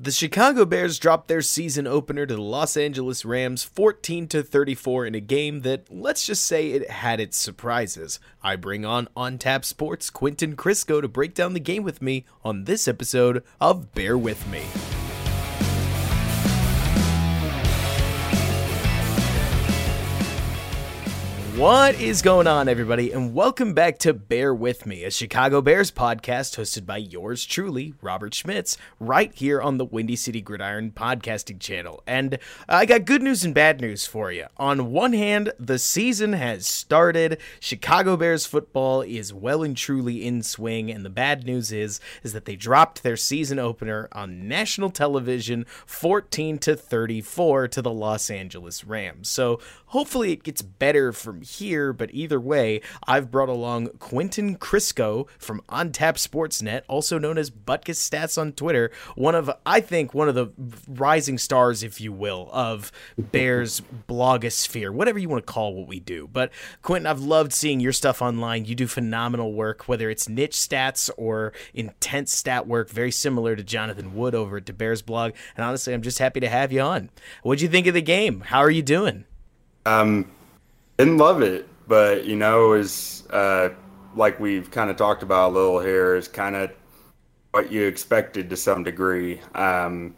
The Chicago Bears dropped their season opener to the Los Angeles Rams 14 to 34 in a game that let's just say it had its surprises. I bring on On Tap Sports Quentin Crisco to break down the game with me on this episode of Bear With Me. What is going on, everybody, and welcome back to Bear With Me, a Chicago Bears podcast hosted by yours truly, Robert Schmitz, right here on the Windy City Gridiron podcasting channel. And I got good news and bad news for you. On one hand, the season has started. Chicago Bears football is well and truly in swing, and the bad news is is that they dropped their season opener on national television 14 to 34 to the Los Angeles Rams. So, hopefully it gets better from here, but either way, I've brought along Quentin Crisco from On Tap Sportsnet, also known as Butkus Stats on Twitter, one of, I think, one of the rising stars, if you will, of Bears blogosphere, whatever you want to call what we do. But Quentin, I've loved seeing your stuff online. You do phenomenal work, whether it's niche stats or intense stat work, very similar to Jonathan Wood over at the Bears blog. And honestly, I'm just happy to have you on. What'd you think of the game? How are you doing? Um, didn't love it, but you know, is uh, like we've kind of talked about a little here, is kind of what you expected to some degree. Um,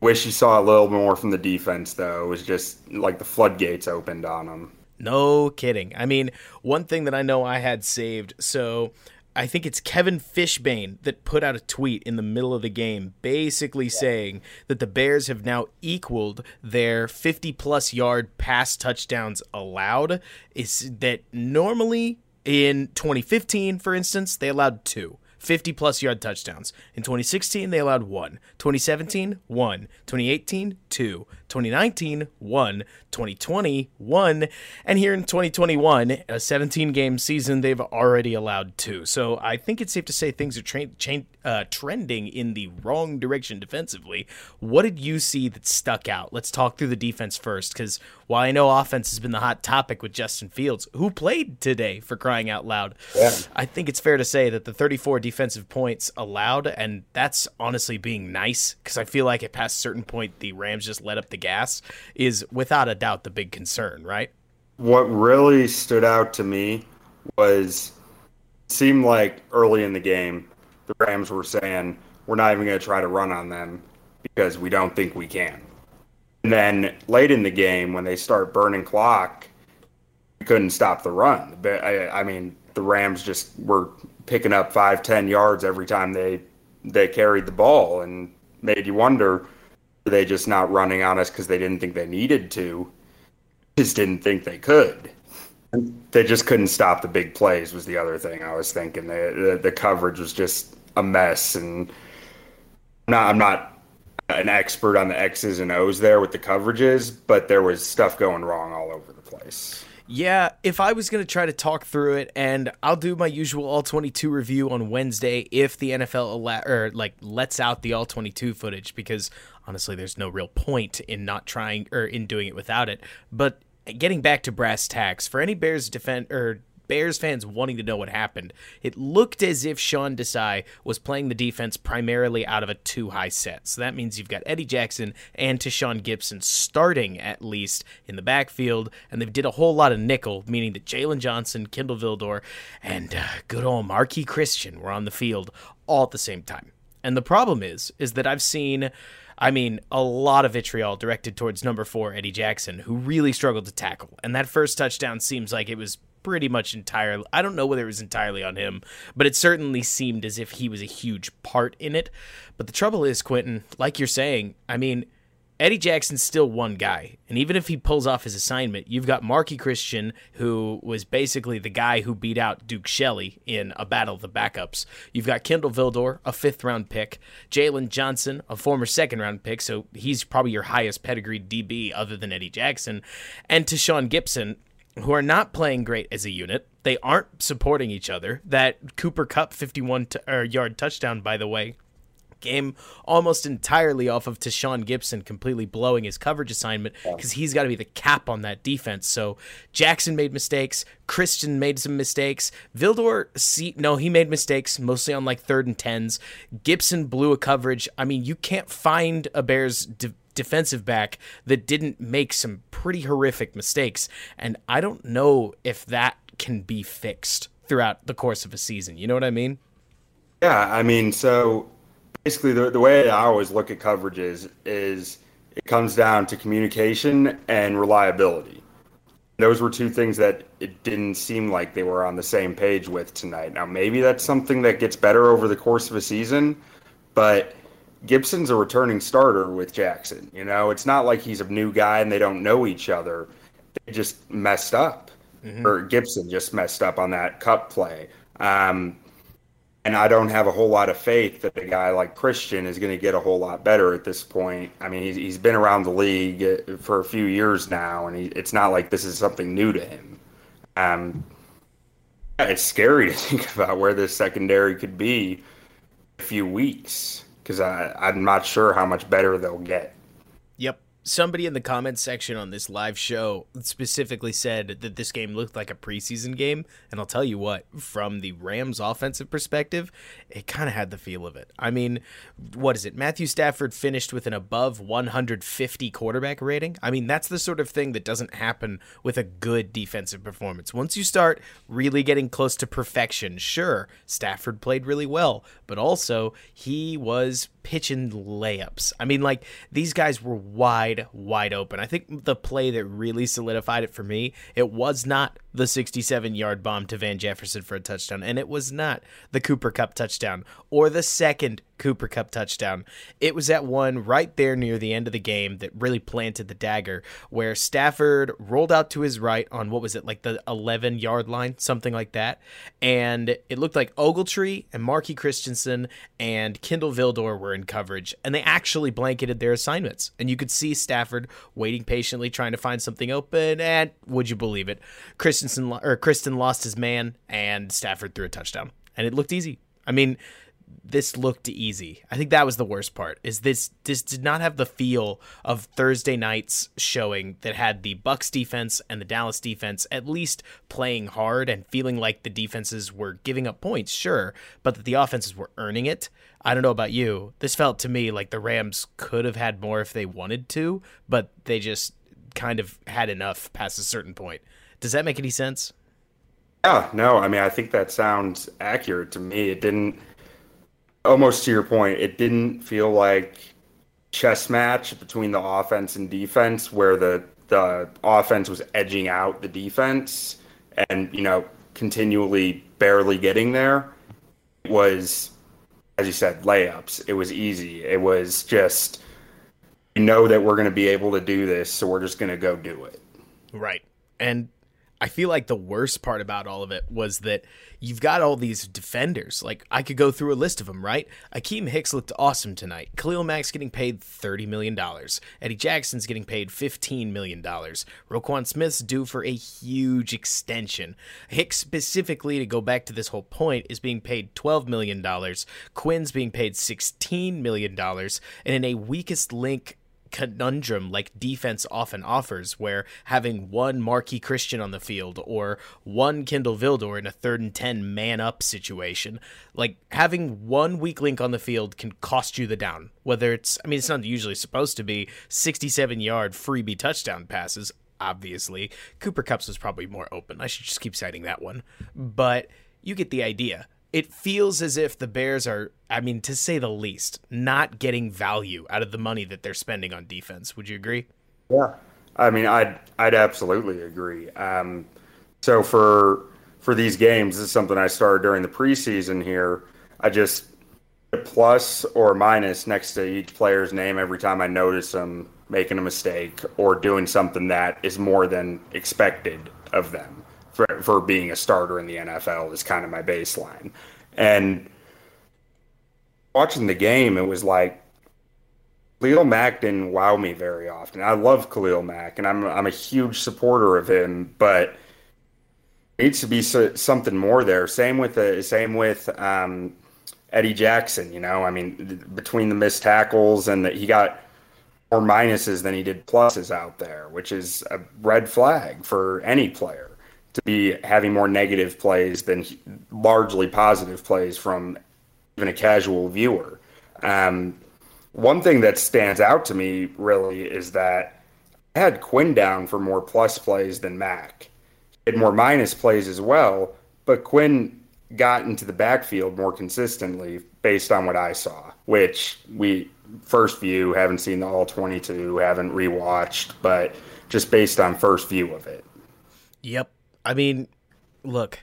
wish you saw a little more from the defense, though. It was just like the floodgates opened on them. No kidding. I mean, one thing that I know I had saved. So I think it's Kevin Fishbain that put out a tweet in the middle of the game basically saying that the Bears have now equaled their 50 plus yard pass touchdowns allowed. Is that normally in 2015, for instance, they allowed two. 50 plus yard touchdowns. In 2016, they allowed one. 2017, one. 2018, two. 2019, one. 2020, one. And here in 2021, a 17 game season, they've already allowed two. So I think it's safe to say things are tra- cha- uh, trending in the wrong direction defensively. What did you see that stuck out? Let's talk through the defense first, because while I know offense has been the hot topic with Justin Fields, who played today for crying out loud, yeah. I think it's fair to say that the 34 defensive points allowed, and that's honestly being nice, because I feel like at past certain point, the Rams just let up the gas, is without a doubt the big concern, right? What really stood out to me was seemed like early in the game the Rams were saying we're not even going to try to run on them because we don't think we can. And then late in the game when they start burning clock, couldn't stop the run. But I, I mean, the Rams just were picking up five, ten yards every time they they carried the ball, and made you wonder: are they just not running on us because they didn't think they needed to? Just didn't think they could. They just couldn't stop the big plays. Was the other thing I was thinking. The the, the coverage was just a mess, and I'm not I'm not an expert on the X's and O's there with the coverages, but there was stuff going wrong all over the place. Yeah, if I was going to try to talk through it, and I'll do my usual all 22 review on Wednesday if the NFL or like lets out the all 22 footage, because honestly, there's no real point in not trying or in doing it without it. But getting back to brass tacks, for any Bears defend or Bears fans wanting to know what happened, it looked as if Sean Desai was playing the defense primarily out of a two high set. So that means you've got Eddie Jackson and Tashaun Gipson starting at least in the backfield, and they did a whole lot of nickel, meaning that Jaylon Johnson, Kindle Vildor, and uh, good old Marqui Christian were on the field all at the same time. And the problem is, is that I've seen. I mean, a lot of vitriol directed towards number four, Eddie Jackson, who really struggled to tackle. And that first touchdown seems like it was pretty much entirely. I don't know whether it was entirely on him, but it certainly seemed as if he was a huge part in it. But the trouble is, Quentin, like you're saying, I mean, Eddie Jackson's still one guy. And even if he pulls off his assignment, you've got Marqui Christian, who was basically the guy who beat out Duke Shelley in a battle of the backups. You've got Kindle Vildor, a fifth round pick. Jaylon Johnson, a former second round pick, so he's probably your highest pedigree DB other than Eddie Jackson. And Tashaun Gipson, who are not playing great as a unit. They aren't supporting each other. That Cooper Kupp 51 t- yard touchdown, by the way, game almost entirely off of Tashaun Gipson completely blowing his coverage assignment because he's got to be the cap on that defense. So Jackson made mistakes. Christian made some mistakes. Vildor, see, no, he made mistakes mostly on like third and tens. Gipson blew a coverage. I mean, you can't find a Bears. De- defensive back that didn't make some pretty horrific mistakes. And I don't know if that can be fixed throughout the course of a season. You know what I mean? Yeah, I mean, so basically, the, the way I always look at coverages is it comes down to communication and reliability. Those were two things that it didn't seem like they were on the same page with tonight. Now, maybe that's something that gets better over the course of a season, but Gipson's a returning starter with Jackson. You know, it's not like he's a new guy and they don't know each other. They just messed up, mm-hmm. or Gipson just messed up on that Kupp play. Um, and I don't have a whole lot of faith that a guy like Christian is going to get a whole lot better at this point. I mean, he's, he's been around the league uh, for a few years now, and he, it's not like this is something new to him. Um, it's scary to think about where this secondary could be a few weeks because I'm not sure how much better they'll get. Yep somebody in the comments section on this live show specifically said that this game looked like a preseason game and i'll tell you what from the rams offensive perspective it kind of had the feel of it. I mean what is it? Matthew stafford finished with an above 150 quarterback rating? I mean that's the sort of thing that doesn't happen with a good defensive performance. Once you start really getting close to perfection sure stafford played really well but also he was pitching layups. I mean, like these guys were wide, wide open. I think the play that really solidified it for me, it was not the 67 yard bomb to Van Jefferson for a touchdown, and it was not the Cooper Kupp touchdown or the second Cooper Kupp touchdown. It was that one right there near the end of the game that really planted the dagger, where Stafford rolled out to his right on what was it, like the 11 yard line, something like that. And it looked like Ogletree and Marqui Christensen and Kindle Vildor were in coverage, and they actually blanketed their assignments. And you could see Stafford waiting patiently, trying to find something open. And would you believe it? Christensen or Kristen lost his man, and Stafford threw a touchdown. And it looked easy. I mean, this looked easy. I think that was the worst part. Is this this did not have the feel of Thursday night's showing that had the Bucs defense and the Dallas defense at least playing hard and feeling like the defenses were giving up points, sure, but that the offenses were earning it. I don't know about you. This felt to me like the Rams could have had more if they wanted to, but they just kind of had enough past a certain point. Does that make any sense? Yeah, no, I mean I think that sounds accurate to me. It didn't almost to your point, it didn't feel like chess match between the offense and defense where the the offense was edging out the defense and you know continually barely getting there. It was as you said layups. It was easy. It was just you know that we're going to be able to do this, so we're just going to go do it. Right. And I feel like the worst part about all of it was that you've got all these defenders. Like I could go through a list of them, right? Akiem Hicks looked awesome tonight. Khalil Mack's getting paid thirty million dollars. Eddie Jackson's getting paid fifteen million dollars. Roquan Smith's due for a huge extension. Hicks specifically, to go back to this whole point, is being paid twelve million dollars. Quinn's being paid sixteen million dollars, and in a weakest link conundrum like defense often offers, where having one Marqui Christian on the field or one Kindle Vildor in a third and 10 man up situation, like having one weak link on the field can cost you the down. Whether it's, I mean, it's not usually supposed to be 67 yard freebie touchdown passes. Obviously, Cooper Kupp's was probably more open. I should just keep citing that one. But you get the idea it feels as if the Bears are, I mean, to say the least, not getting value out of the money that they're spending on defense. Would you agree? Yeah, I mean, I'd I'd absolutely agree. Um, so for for these games, this is something I started during the preseason. Here, I just a plus or minus next to each player's name every time I notice them making a mistake or doing something that is more than expected of them for, for being a starter in the NFL is kind of my baseline. And watching the game, it was like Khalil Mack didn't wow me very often. I love Khalil Mack, and I'm I'm a huge supporter of him, but needs to be so, something more there. Same with the same with um, Eddie Jackson. You know, I mean, between the missed tackles and that he got more minuses than he did pluses out there, which is a red flag for any player to be having more negative plays than largely positive plays from even a casual viewer. Um, one thing that stands out to me really is that I had Quinn down for more plus plays than Mack. He had more minus plays as well, but Quinn got into the backfield more consistently based on what I saw, which we first view haven't seen the all 22, haven't rewatched, but just based on first view of it. Yep. I mean, look,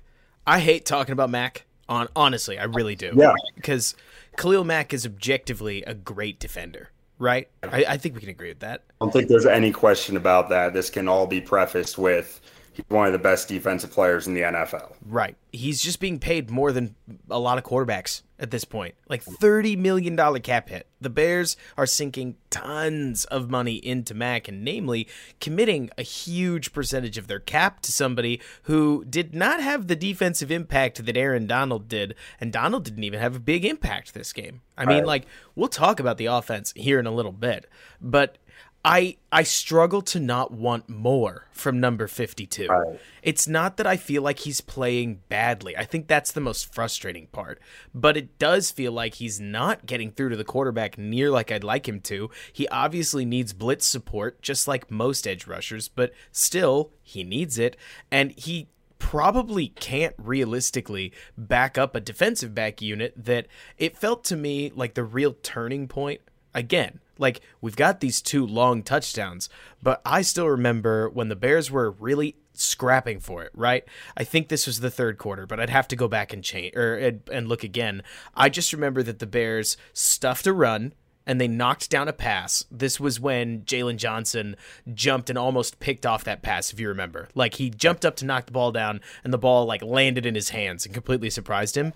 I hate talking about Mack. On honestly, I really do. Yeah. Because Khalil Mack is objectively a great defender, right? I, I think we can agree with that. I don't think there's any question about that. This can all be prefaced with he's one of the best defensive players in the NFL. Right. He's just being paid more than a lot of quarterbacks at this point. Like $30 million cap hit. The Bears are sinking tons of money into Mack and namely committing a huge percentage of their cap to somebody who did not have the defensive impact that Aaron Donald did and Donald didn't even have a big impact this game. I mean, right. like we'll talk about the offense here in a little bit, but I I struggle to not want more from number 52. Right. It's not that I feel like he's playing badly. I think that's the most frustrating part. But it does feel like he's not getting through to the quarterback near like I'd like him to. He obviously needs blitz support just like most edge rushers, but still he needs it and he probably can't realistically back up a defensive back unit that it felt to me like the real turning point again like we've got these two long touchdowns, but I still remember when the Bears were really scrapping for it, right? I think this was the third quarter, but I'd have to go back and change or and look again. I just remember that the Bears stuffed a run and they knocked down a pass. This was when Jaylon Johnson jumped and almost picked off that pass, if you remember. Like he jumped up to knock the ball down, and the ball like landed in his hands and completely surprised him.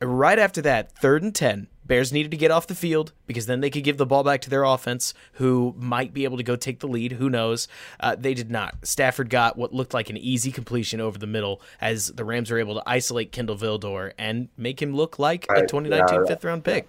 Right after that, third and 10, Bears needed to get off the field because then they could give the ball back to their offense, who might be able to go take the lead. Who knows? Uh, they did not. Stafford got what looked like an easy completion over the middle as the Rams were able to isolate Kindle Vildor and make him look like a 2019 fifth round pick.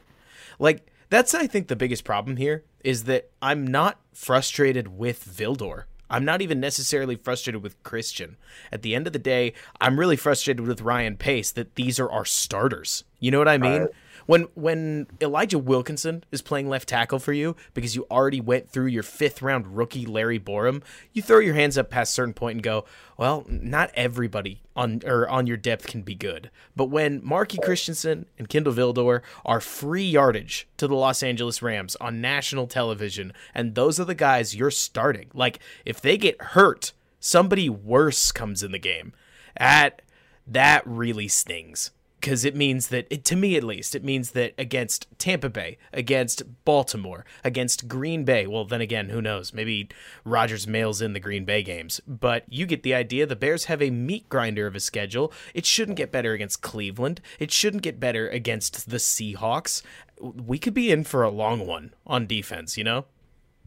Like, that's, I think, the biggest problem here is that I'm not frustrated with Vildor. I'm not even necessarily frustrated with Christian. At the end of the day, I'm really frustrated with Ryan Pace that these are our starters. You know what I mean? When when Elijah Wilkinson is playing left tackle for you because you already went through your fifth round rookie Larry Borom, you throw your hands up past a certain point and go, well, not everybody on or on your depth can be good. But when Marqui Christensen and Kindle Vildor are free yardage to the Los Angeles Rams on national television, and those are the guys you're starting. Like if they get hurt, somebody worse comes in the game. That that really stings because it means that it, to me at least it means that against Tampa Bay, against Baltimore, against Green Bay, well then again, who knows? Maybe Rodgers mails in the Green Bay games, but you get the idea. The Bears have a meat grinder of a schedule. It shouldn't get better against Cleveland. It shouldn't get better against the Seahawks. We could be in for a long one on defense, you know?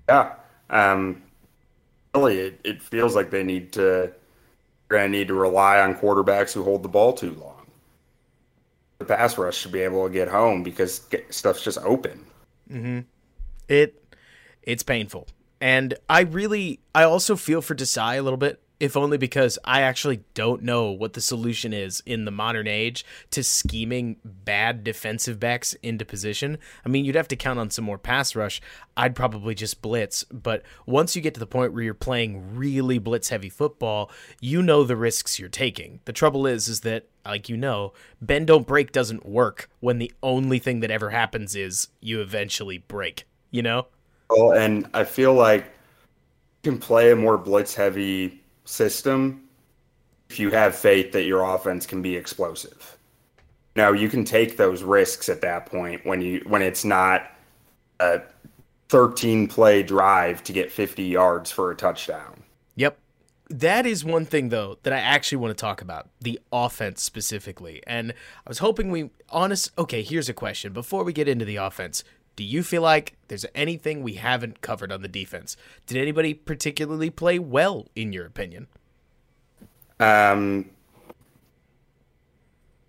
Yeah. Um really it, it feels like they need to they're gonna need to rely on quarterbacks who hold the ball too long the pass rush should be able to get home because stuff's just open. Mm-hmm. It it's painful, and I really I also feel for Desai a little bit if only because I actually don't know what the solution is in the modern age to scheming bad defensive backs into position. I mean, you'd have to count on some more pass rush. I'd probably just blitz, but once you get to the point where you're playing really blitz heavy football, you know the risks you're taking. The trouble is is that like you know, bend don't break doesn't work when the only thing that ever happens is you eventually break, you know? Well, and I feel like you can play a more blitz heavy system if you have faith that your offense can be explosive. Now you can take those risks at that point when you when it's not a 13 play drive to get 50 yards for a touchdown. Yep. That is one thing though that I actually want to talk about, the offense specifically. And I was hoping we honest okay, here's a question before we get into the offense. Do you feel like there's anything we haven't covered on the defense? Did anybody particularly play well, in your opinion? Um,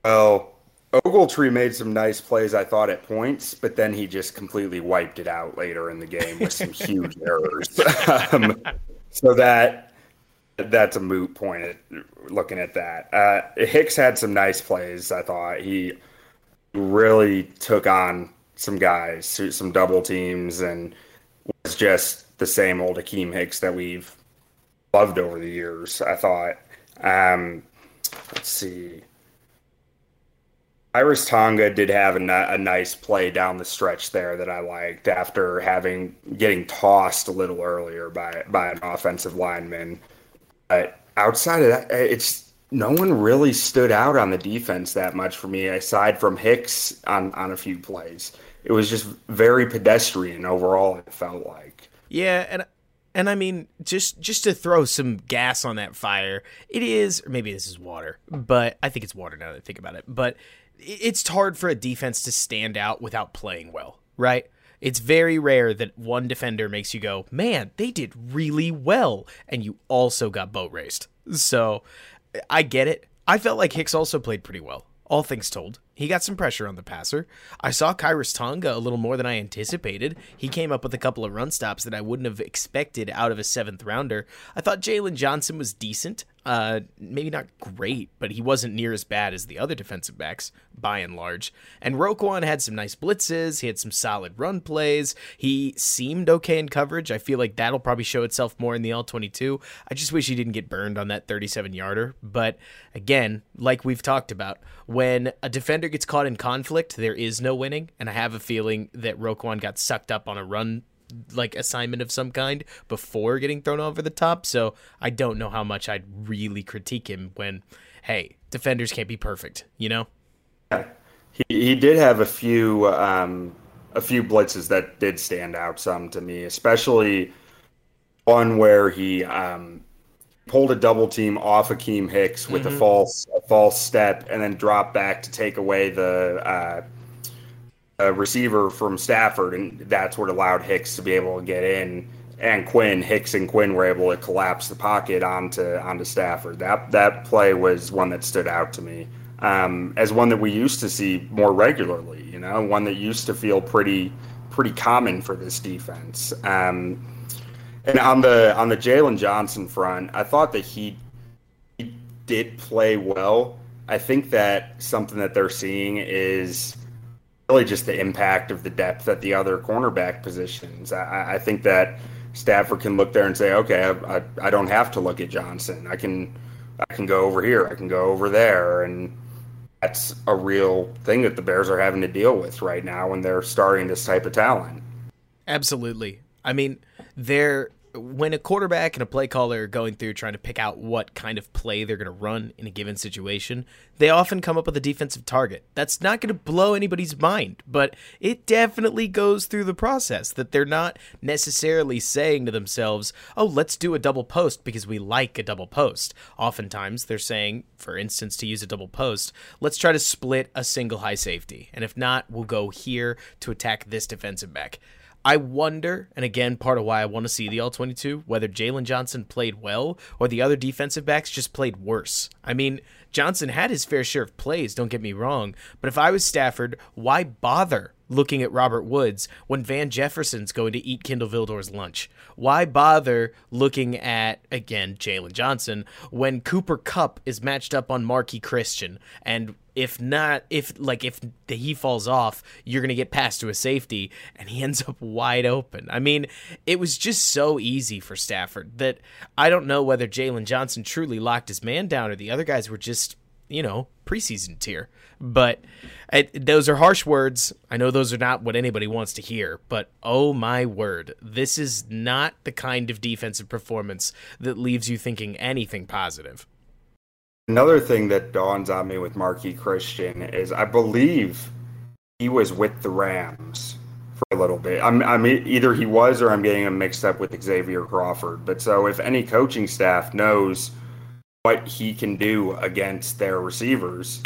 well, Ogletree made some nice plays, I thought, at points, but then he just completely wiped it out later in the game with some huge errors. Um, so that that's a moot point at, looking at that. Uh, Hicks had some nice plays, I thought. He really took on some guys, some double teams, and was just the same old Akiem Hicks that we've loved over the years, I thought. Um, let's see. Khyiris Tonga did have a, a, nice play down the stretch there that I liked after having getting tossed a little earlier by by an offensive lineman. But outside of that, it's no one really stood out on the defense that much for me, aside from Hicks on on a few plays. It was just very pedestrian overall. It felt like. Yeah, and and I mean, just just to throw some gas on that fire, it is, or maybe this is water, but I think it's water now that I think about it. But it's hard for a defense to stand out without playing well, right? It's very rare that one defender makes you go, man, they did really well, and you also got boat raced. So I get it. I felt like Hicks also played pretty well, all things told. He got some pressure on the passer. I saw Khyiris Tonga a little more than I anticipated. He came up with a couple of run stops that I wouldn't have expected out of a seventh rounder. I thought Jaylon Johnson was decent. Uh, maybe not great, but he wasn't near as bad as the other defensive backs by and large. And Roquan had some nice blitzes. He had some solid run plays. He seemed okay in coverage. I feel like that'll probably show itself more in the all 22. I just wish he didn't get burned on that 37 yarder. But again, like we've talked about, when a defender gets caught in conflict, there is no winning. And I have a feeling that Roquan got sucked up on a run like assignment of some kind before getting thrown over the top. So I don't know how much I'd really critique him when, hey, defenders can't be perfect, you know? Yeah. He, he did have a few um, a few blitzes that did stand out some to me, especially one where he um, pulled a double team off Akiem Hicks with mm-hmm. a false a false step and then dropped back to take away the uh, a receiver from Stafford, and that's what allowed Hicks to be able to get in. And Quinn, Hicks and Quinn were able to collapse the pocket onto onto Stafford. That that play was one that stood out to me um, as one that we used to see more regularly. You know, one that used to feel pretty pretty common for this defense. Um, and on the on the Jaylon Johnson front, I thought that he, he did play well. I think that something that they're seeing is really just the impact of the depth at the other cornerback positions. I, I think that Stafford can look there and say, okay, I, I, I, don't have to look at Johnson. I can I can go over here. I can go over there, and that's a real thing that the Bears are having to deal with right now when they're starting this type of talent. Absolutely. I mean, they're when a quarterback and a play caller are going through trying to pick out what kind of play they're going to run in a given situation, they often come up with a defensive target. That's not going to blow anybody's mind, but it definitely goes through the process that they're not necessarily saying to themselves, oh, let's do a double post because we like a double post. Oftentimes they're saying, for instance, to use a double post, let's try to split a single high safety. And if not, we'll go here to attack this defensive back. I wonder, and again, part of why I want to see the All 22, whether Jaylon Johnson played well or the other defensive backs just played worse. I mean, Johnson had his fair share of plays, don't get me wrong, but if I was Stafford, why bother looking at Robert Woods when Van Jefferson's going to eat Kindle Vildor's lunch? Why bother looking at, again, Jaylon Johnson when Cooper Kupp is matched up on Marqui Christian? And if not if like if he falls off you're gonna get passed to a safety and he ends up wide open. I mean it was just so easy for stafford that i don't know whether Jaylon johnson truly locked his man down or the other guys were just you know preseason tier but those are harsh words i know those are not what anybody wants to hear but oh my word this is not the kind of defensive performance that leaves you thinking anything positive Another thing that dawns on me with Marqui Christian is I believe he was with the Rams for a little bit. I'm, I'm either he was or I'm getting him mixed up with Xavier Crawford. But so if any coaching staff knows what he can do against their receivers,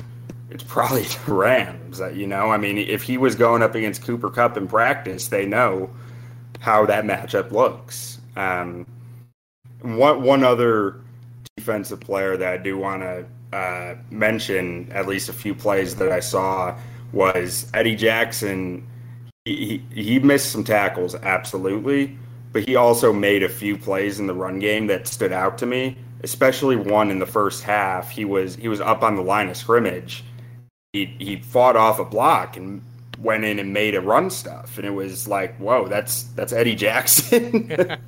it's probably the Rams. You know, I mean, if he was going up against Cooper Kupp in practice, they know how that matchup looks. Um, one one other defensive player that I do want to uh, mention at least a few plays that I saw was Eddie Jackson. He, he, he missed some tackles, absolutely, but he also made a few plays in the run game that stood out to me, especially one in the first half. He was he was up on the line of scrimmage. He he fought off a block and went in and made a run stuff, and it was like, whoa, that's that's Eddie Jackson.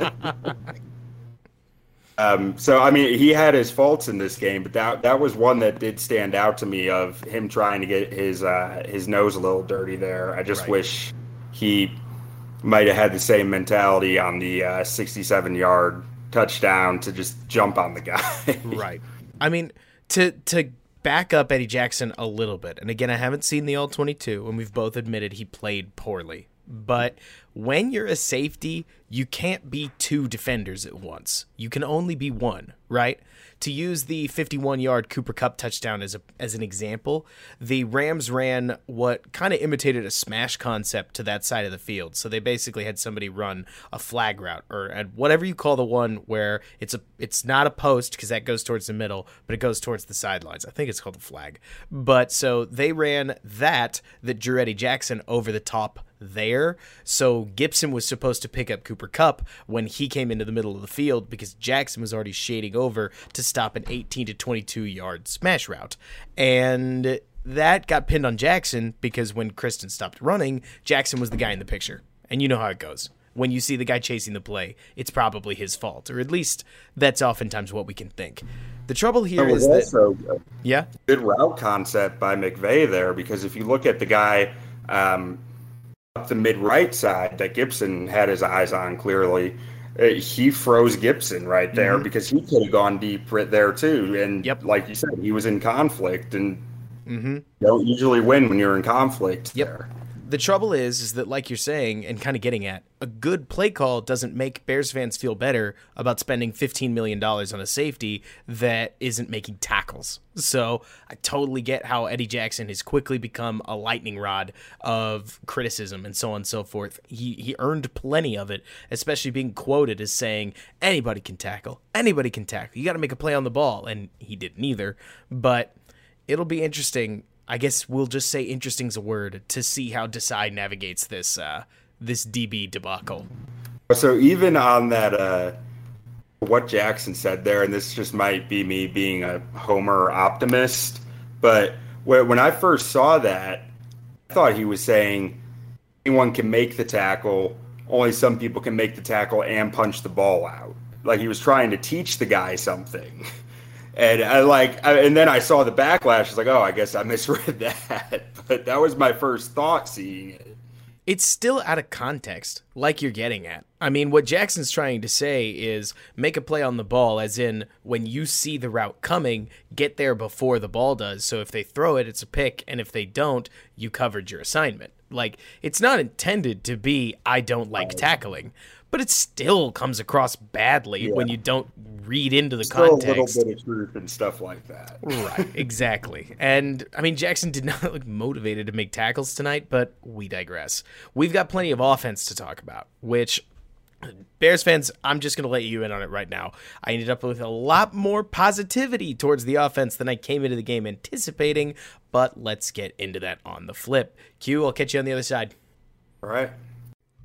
um, so I mean, he had his faults in this game, but that that was one that did stand out to me of him trying to get his uh, his nose a little dirty there. I just right. wish he might have had the same mentality on the uh, 67 yard touchdown to just jump on the guy. right. I mean, to to back up Eddie Jackson a little bit. And again, I haven't seen the all 22, and we've both admitted he played poorly. But when you're a safety, you can't be two defenders at once. You can only be one, right? To use the 51 yard Cooper Kupp touchdown as, a, as an example, the Rams ran what kind of imitated a smash concept to that side of the field. So they basically had somebody run a flag route or whatever you call the one where it's a it's not a post because that goes towards the middle, but it goes towards the sidelines. I think it's called a flag. But so they ran that that drew Eddie Jackson over the top there. So Gipson was supposed to pick up Cooper Kupp when he came into the middle of the field because Jackson was already shading over to stop an 18 to 22 yard smash route. And that got pinned on Jackson because when Kristen stopped running, Jackson was the guy in the picture. And you know how it goes. When you see the guy chasing the play, it's probably his fault, or at least that's oftentimes what we can think. The trouble here is also that, yeah, good route concept by McVay there because if you look at the guy um, the mid right side that Gipson had his eyes on clearly. Uh, he froze Gipson right there mm-hmm. because he could have gone deep right there too. And yep. like you said, he was in conflict, and mm-hmm. don't usually win when you're in conflict. Yep. There the trouble is, is that like you're saying and kind of getting at, a good play call doesn't make Bears fans feel better about spending $15 million on a safety that isn't making tackles. So I totally get how Eddie Jackson has quickly become a lightning rod of criticism and so on and so forth. He he earned plenty of it, especially being quoted as saying anybody can tackle, anybody can tackle. You got to make a play on the ball, and he didn't either. But it'll be interesting I guess we'll just say interesting's a word to see how Desai navigates this uh, this DB debacle. So even on that, uh, what Jackson said there, and this just might be me being a homer optimist, but when I first saw that, I thought he was saying anyone can make the tackle, only some people can make the tackle and punch the ball out. Like he was trying to teach the guy something. and I like, I, and then I saw the backlash. I was like, oh, I guess I misread that. But that was my first thought seeing it. It's still out of context, like you're getting at. I mean, what Jackson's trying to say is make a play on the ball, as in when you see the route coming, get there before the ball does. So if they throw it, it's a pick, and if they don't, you covered your assignment. Like, it's not intended to be, I don't like tackling but it still comes across badly yeah. when you don't read into the still context. A little bit of truth and stuff like that. right, exactly. And I mean, Jackson did not look motivated to make tackles tonight, but we digress. We've got plenty of offense to talk about, which Bears fans, I'm just going to let you in on it right now. I ended up with a lot more positivity towards the offense than I came into the game anticipating, but let's get into that on the flip. Q, I'll catch you on the other side. All right.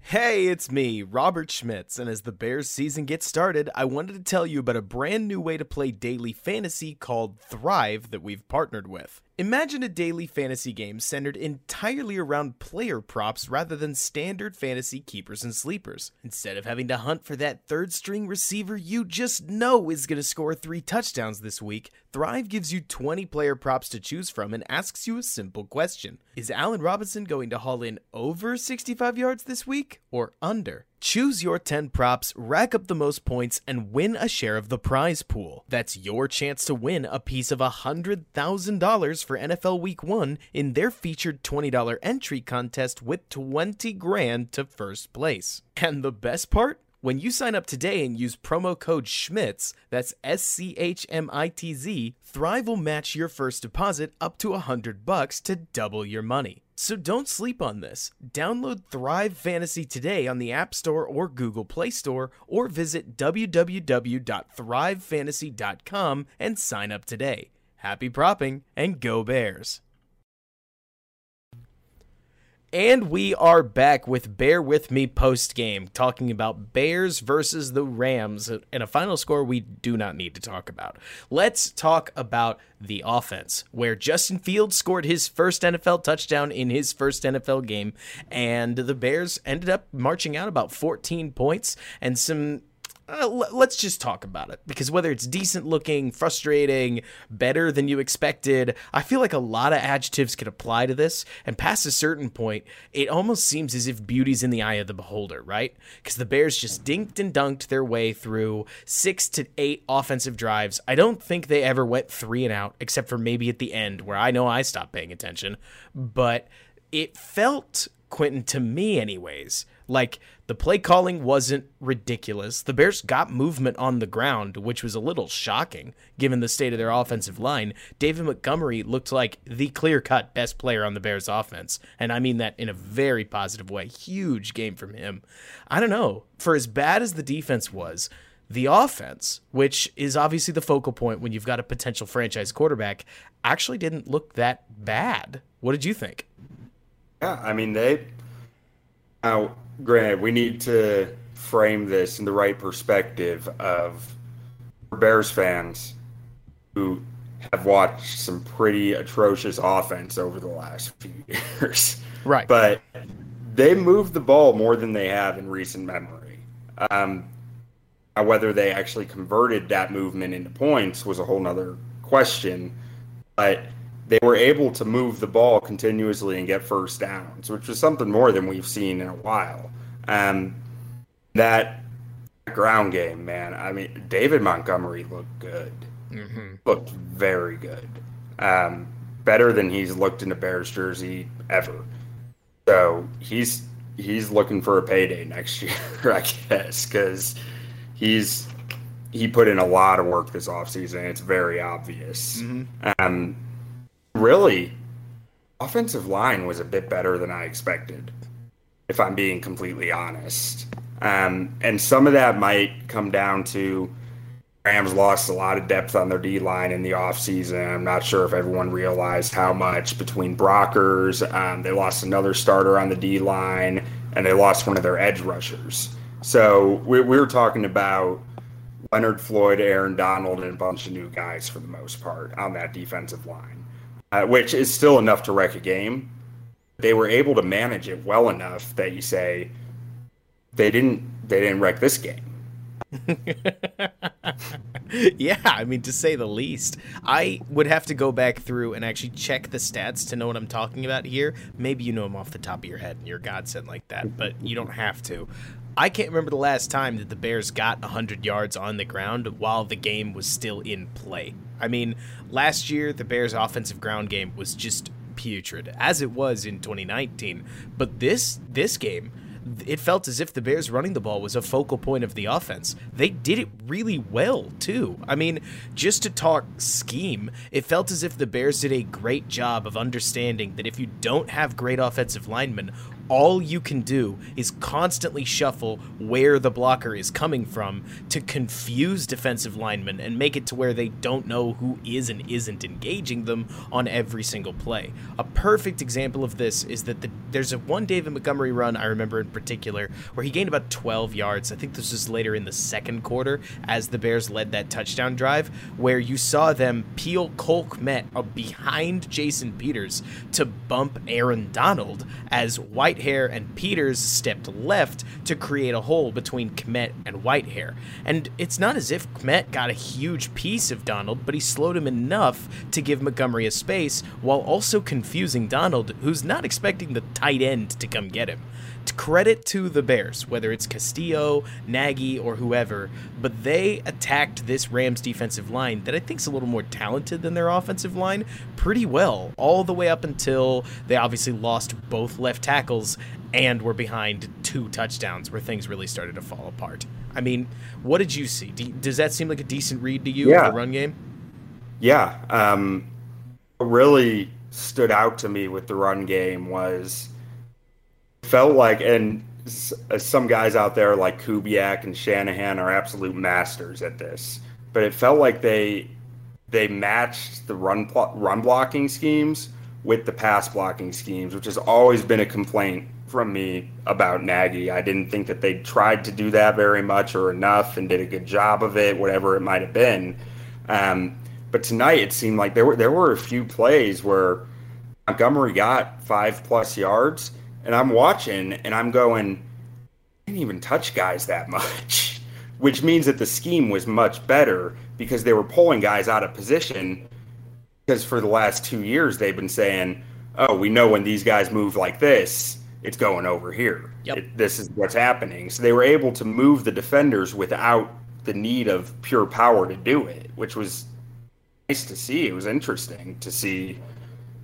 Hey, it's me, Robert Schmitz, and as the Bears season gets started, I wanted to tell you about a brand new way to play daily fantasy called Thrive that we've partnered with. Imagine a daily fantasy game centered entirely around player props rather than standard fantasy keepers and sleepers. Instead of having to hunt for that third string receiver you just know is going to score three touchdowns this week, Thrive gives you 20 player props to choose from and asks you a simple question Is Allen Robinson going to haul in over 65 yards this week or under? Choose your 10 props, rack up the most points, and win a share of the prize pool. That's your chance to win a piece of $100,000 for NFL Week 1 in their featured $20 entry contest with 20 grand to first place. And the best part? When you sign up today and use promo code SCHMITZ, that's S C H M I T Z, Thrive will match your first deposit up to 100 bucks to double your money. So don't sleep on this. Download Thrive Fantasy today on the App Store or Google Play Store or visit www.thrivefantasy.com and sign up today. happy propping, and go Bears. And we are back with Bear With Me post game, talking about Bears versus the Rams and a final score we do not need to talk about. Let's talk about the offense, where Justin Fields scored his first NFL touchdown in his first NFL game, and the Bears ended up marching out about 14 points and some uh, let's just talk about it because whether it's decent looking, frustrating, better than you expected, I feel like a lot of adjectives could apply to this. And past a certain point, it almost seems as if beauty's in the eye of the beholder, right? Because the Bears just dinked and dunked their way through six to eight offensive drives. I don't think they ever went three and out, except for maybe at the end where I know I stopped paying attention. But it felt, Quentin, to me, anyways, like the play calling wasn't ridiculous. The Bears got movement on the ground, which was a little shocking given the state of their offensive line. David Montgomery looked like the clear cut best player on the Bears offense. And I mean that in a very positive way. Huge game from him. I don't know. For as bad as the defense was, the offense, which is obviously the focal point when you've got a potential franchise quarterback, actually didn't look that bad. What did you think? Yeah, I mean, they. Now, granted, we need to frame this in the right perspective of Bears fans who have watched some pretty atrocious offense over the last few years. Right. But they moved the ball more than they have in recent memory. Um, whether they actually converted that movement into points was a whole nother question. But they were able to move the ball continuously and get first downs, which was something more than we've seen in a while. Um, that ground game, man. I mean, David Montgomery looked good. Mm-hmm. Looked very good. Um, better than he's looked in a Bears jersey ever. So he's he's looking for a payday next year, I guess, because he's he put in a lot of work this offseason. It's very obvious. Mm-hmm. Um, really, offensive line was a bit better than I expected if I'm being completely honest. Um, and some of that might come down to Rams lost a lot of depth on their D line in the offseason. I'm not sure if everyone realized how much between Brockers. Um, they lost another starter on the D line, and they lost one of their edge rushers. So we, we were talking about Leonard Floyd, Aaron Donald, and a bunch of new guys for the most part on that defensive line, uh, which is still enough to wreck a game they were able to manage it well enough that you say they didn't they didn't wreck this game. yeah, I mean to say the least. I would have to go back through and actually check the stats to know what I'm talking about here. Maybe you know them off the top of your head and you're godsend like that, but you don't have to. I can't remember the last time that the Bears got 100 yards on the ground while the game was still in play. I mean, last year the Bears' offensive ground game was just putrid as it was in 2019. But this this game, it felt as if the Bears running the ball was a focal point of the offense. They did it really well, too. I mean, just to talk scheme, it felt as if the Bears did a great job of understanding that if you don't have great offensive linemen, all you can do is constantly shuffle where the blocker is coming from to confuse defensive linemen and make it to where they don't know who is and isn't engaging them on every single play. A perfect example of this is that the, there's a one David Montgomery run I remember in particular where he gained about 12 yards. I think this was later in the second quarter as the Bears led that touchdown drive where you saw them peel Cole behind Jason Peters to bump Aaron Donald as White Whitehair and Peters stepped left to create a hole between Kmet and Whitehair. And it's not as if Kmet got a huge piece of Donald, but he slowed him enough to give Montgomery a space while also confusing Donald, who's not expecting the tight end to come get him credit to the Bears, whether it's Castillo, Nagy, or whoever, but they attacked this Rams defensive line that I think is a little more talented than their offensive line pretty well, all the way up until they obviously lost both left tackles and were behind two touchdowns where things really started to fall apart. I mean, what did you see? Does that seem like a decent read to you yeah. the run game? Yeah. Um, really stood out to me with the run game was felt like, and some guys out there like Kubiak and Shanahan are absolute masters at this, but it felt like they they matched the run run blocking schemes with the pass blocking schemes, which has always been a complaint from me about Nagy. I didn't think that they tried to do that very much or enough and did a good job of it, whatever it might have been. Um, but tonight it seemed like there were there were a few plays where Montgomery got five plus yards, and I'm watching and I'm going, I didn't even touch guys that much, which means that the scheme was much better because they were pulling guys out of position. Because for the last two years they've been saying, "Oh, we know when these guys move like this, it's going over here. Yep. It, this is what's happening." So they were able to move the defenders without the need of pure power to do it, which was nice to see. It was interesting to see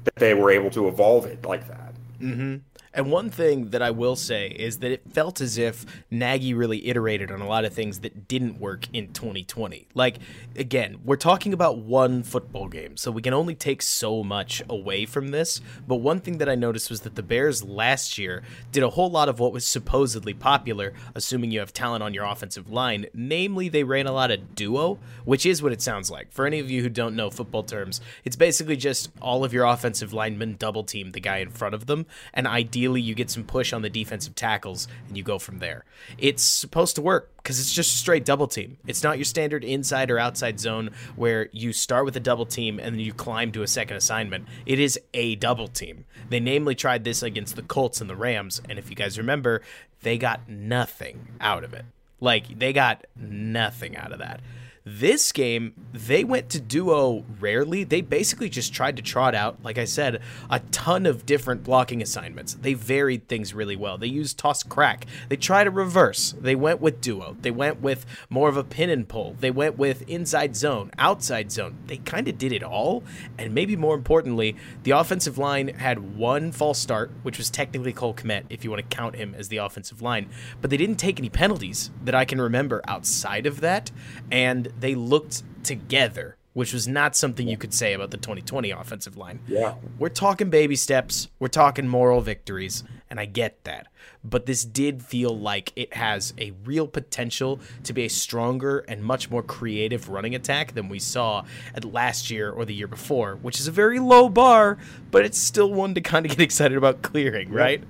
that they were able to evolve it like that. Mm-hmm. And one thing that I will say is that it felt as if Nagy really iterated on a lot of things that didn't work in 2020. Like, again, we're talking about one football game, so we can only take so much away from this. But one thing that I noticed was that the Bears last year did a whole lot of what was supposedly popular, assuming you have talent on your offensive line. Namely, they ran a lot of duo, which is what it sounds like. For any of you who don't know football terms, it's basically just all of your offensive linemen double team the guy in front of them, and ideally you get some push on the defensive tackles and you go from there. It's supposed to work because it's just a straight double team. It's not your standard inside or outside zone where you start with a double team and then you climb to a second assignment. It is a double team. They namely tried this against the Colts and the Rams, and if you guys remember, they got nothing out of it. Like, they got nothing out of that. This game, they went to duo rarely. They basically just tried to trot out, like I said, a ton of different blocking assignments. They varied things really well. They used toss crack. They tried a reverse. They went with duo. They went with more of a pin and pull. They went with inside zone, outside zone. They kind of did it all. And maybe more importantly, the offensive line had one false start, which was technically Cole Kmet, if you want to count him as the offensive line. But they didn't take any penalties that I can remember outside of that. And they looked together, which was not something you could say about the 2020 offensive line. Yeah. We're talking baby steps, we're talking moral victories, and I get that. But this did feel like it has a real potential to be a stronger and much more creative running attack than we saw at last year or the year before, which is a very low bar, but it's still one to kind of get excited about clearing, right?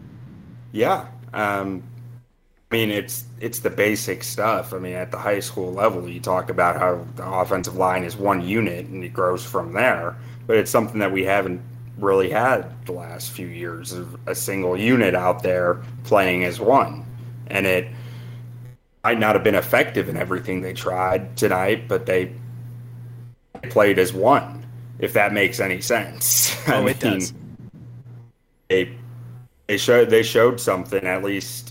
Yeah. Um, I mean, it's it's the basic stuff. I mean, at the high school level, you talk about how the offensive line is one unit and it grows from there. But it's something that we haven't really had the last few years of a single unit out there playing as one, and it might not have been effective in everything they tried tonight, but they played as one. If that makes any sense. Oh, it does. They they showed they showed something at least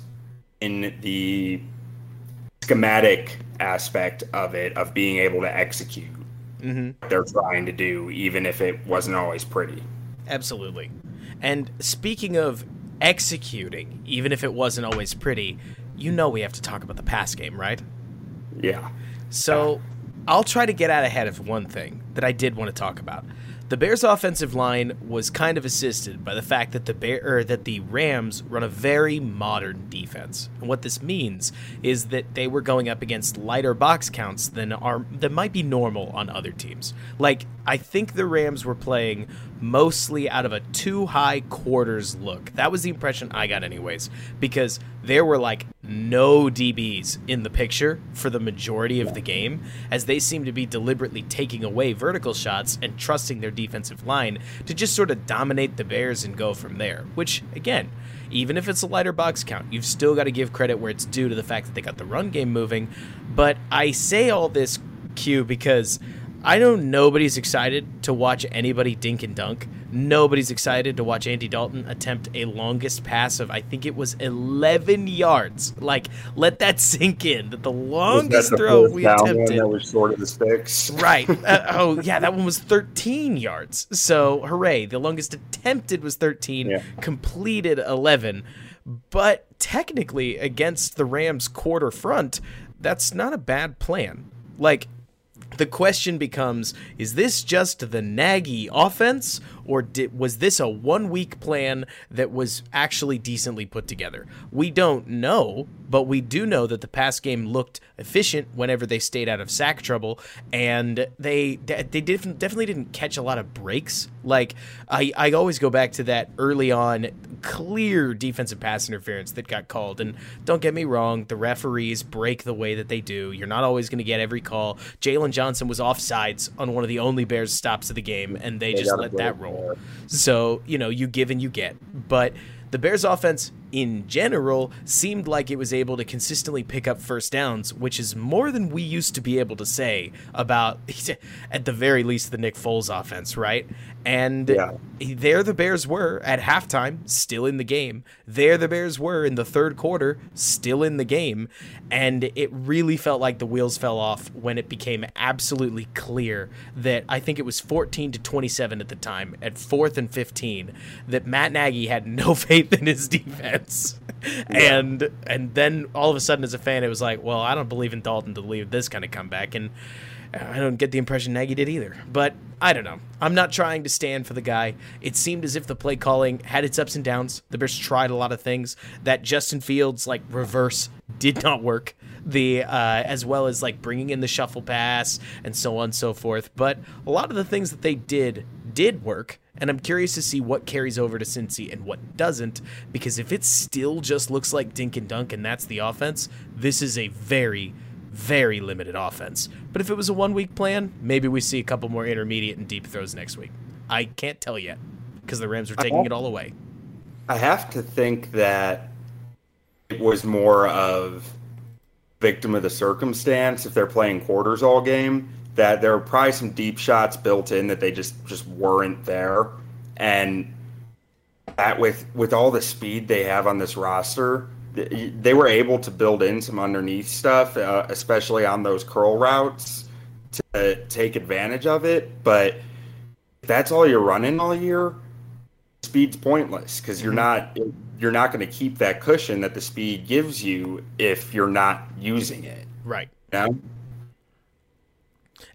in the schematic aspect of it of being able to execute Mm-hmm. what they're trying to do even if it wasn't always pretty Absolutely. And speaking of executing, even if it wasn't always pretty, you know we have to talk about the pass game, right? yeah So I'll try to get out ahead of one thing that I did want to talk about. The Bears' offensive line was kind of assisted by the fact that the Bear that the Rams run a very modern defense. And what this means is that they were going up against lighter box counts than are that might be normal on other teams. Like I think the Rams were playing mostly out of a two high quarters look. That was the impression I got anyways because there were like no DBs in the picture for the majority of the game, as they seemed to be deliberately taking away vertical shots and trusting their defensive line to just sort of dominate the Bears and go from there. Which, again, even if it's a lighter box count, you've still got to give credit where it's due to the fact that they got the run game moving. But I say all this, Q, because I know nobody's excited to watch anybody dink and dunk. Nobody's excited to watch Andy Dalton attempt a longest pass of I think it was 11 yards. Like let that sink in that the longest throw we attempted that was short of the sticks Right. Uh, oh, yeah, that one was 13 yards. So, hooray. The longest attempted was 13, Yeah. completed 11. But technically, against the Rams' quarter front, that's not a bad plan. Like, the question becomes is this just the Nagy offense or did, was this a one week plan that was actually decently put together? We don't know, but we do know that the pass game looked efficient whenever they stayed out of sack trouble, and they they definitely didn't catch a lot of breaks. Like I, I always go back to that early on clear defensive pass interference that got called. And don't get me wrong, the referees break the way that they do. You're not always going to get every call. Jaylon Johnson was offsides on one of the only Bears stops of the game, and they, they just let that roll. So, you know, you give and you get. But the Bears offense in general seemed like it was able to consistently pick up first downs, which is more than we used to be able to say about, at the very least, the Nick Foles offense, right? And yeah. there the Bears were at halftime, still in the game. There the Bears were in the third quarter, still in the game. And it really felt like the wheels fell off when it became absolutely clear that I think it was 14 to 27 at the time, at fourth and 15, that Matt Nagy had no faith in his defense. Yeah. And and then all of a sudden as a fan it was like, well, I don't believe in Dalton to leave this kind of comeback and I don't get the impression Nagy did either. But I don't know. I'm not trying to stand for the guy. It seemed as if the play calling had its ups and downs. The Bears tried a lot of things. That Justin Fields like reverse did not work. The uh, as well as like bringing in the shuffle pass and so on and so forth. But a lot of the things that they did did work. And I'm curious to see what carries over to Cincy and what doesn't, because if it still just looks like dink and dunk and that's the offense, this is a very, very limited offense. But if it was a one week plan, maybe we see a couple more intermediate and deep throws next week. I can't tell yet because the Rams are taking it all away. I have to think that it was more of victim of the circumstance if they're playing quarters all game that there are probably some deep shots built in that they just just weren't there and that with with all the speed they have on this roster they were able to build in some underneath stuff, uh, especially on those curl routes to take advantage of it. But if that's all you're running all year. Speed's pointless because you're mm-hmm. not you're not going to keep that cushion that the speed gives you if you're not using it. Right. You know?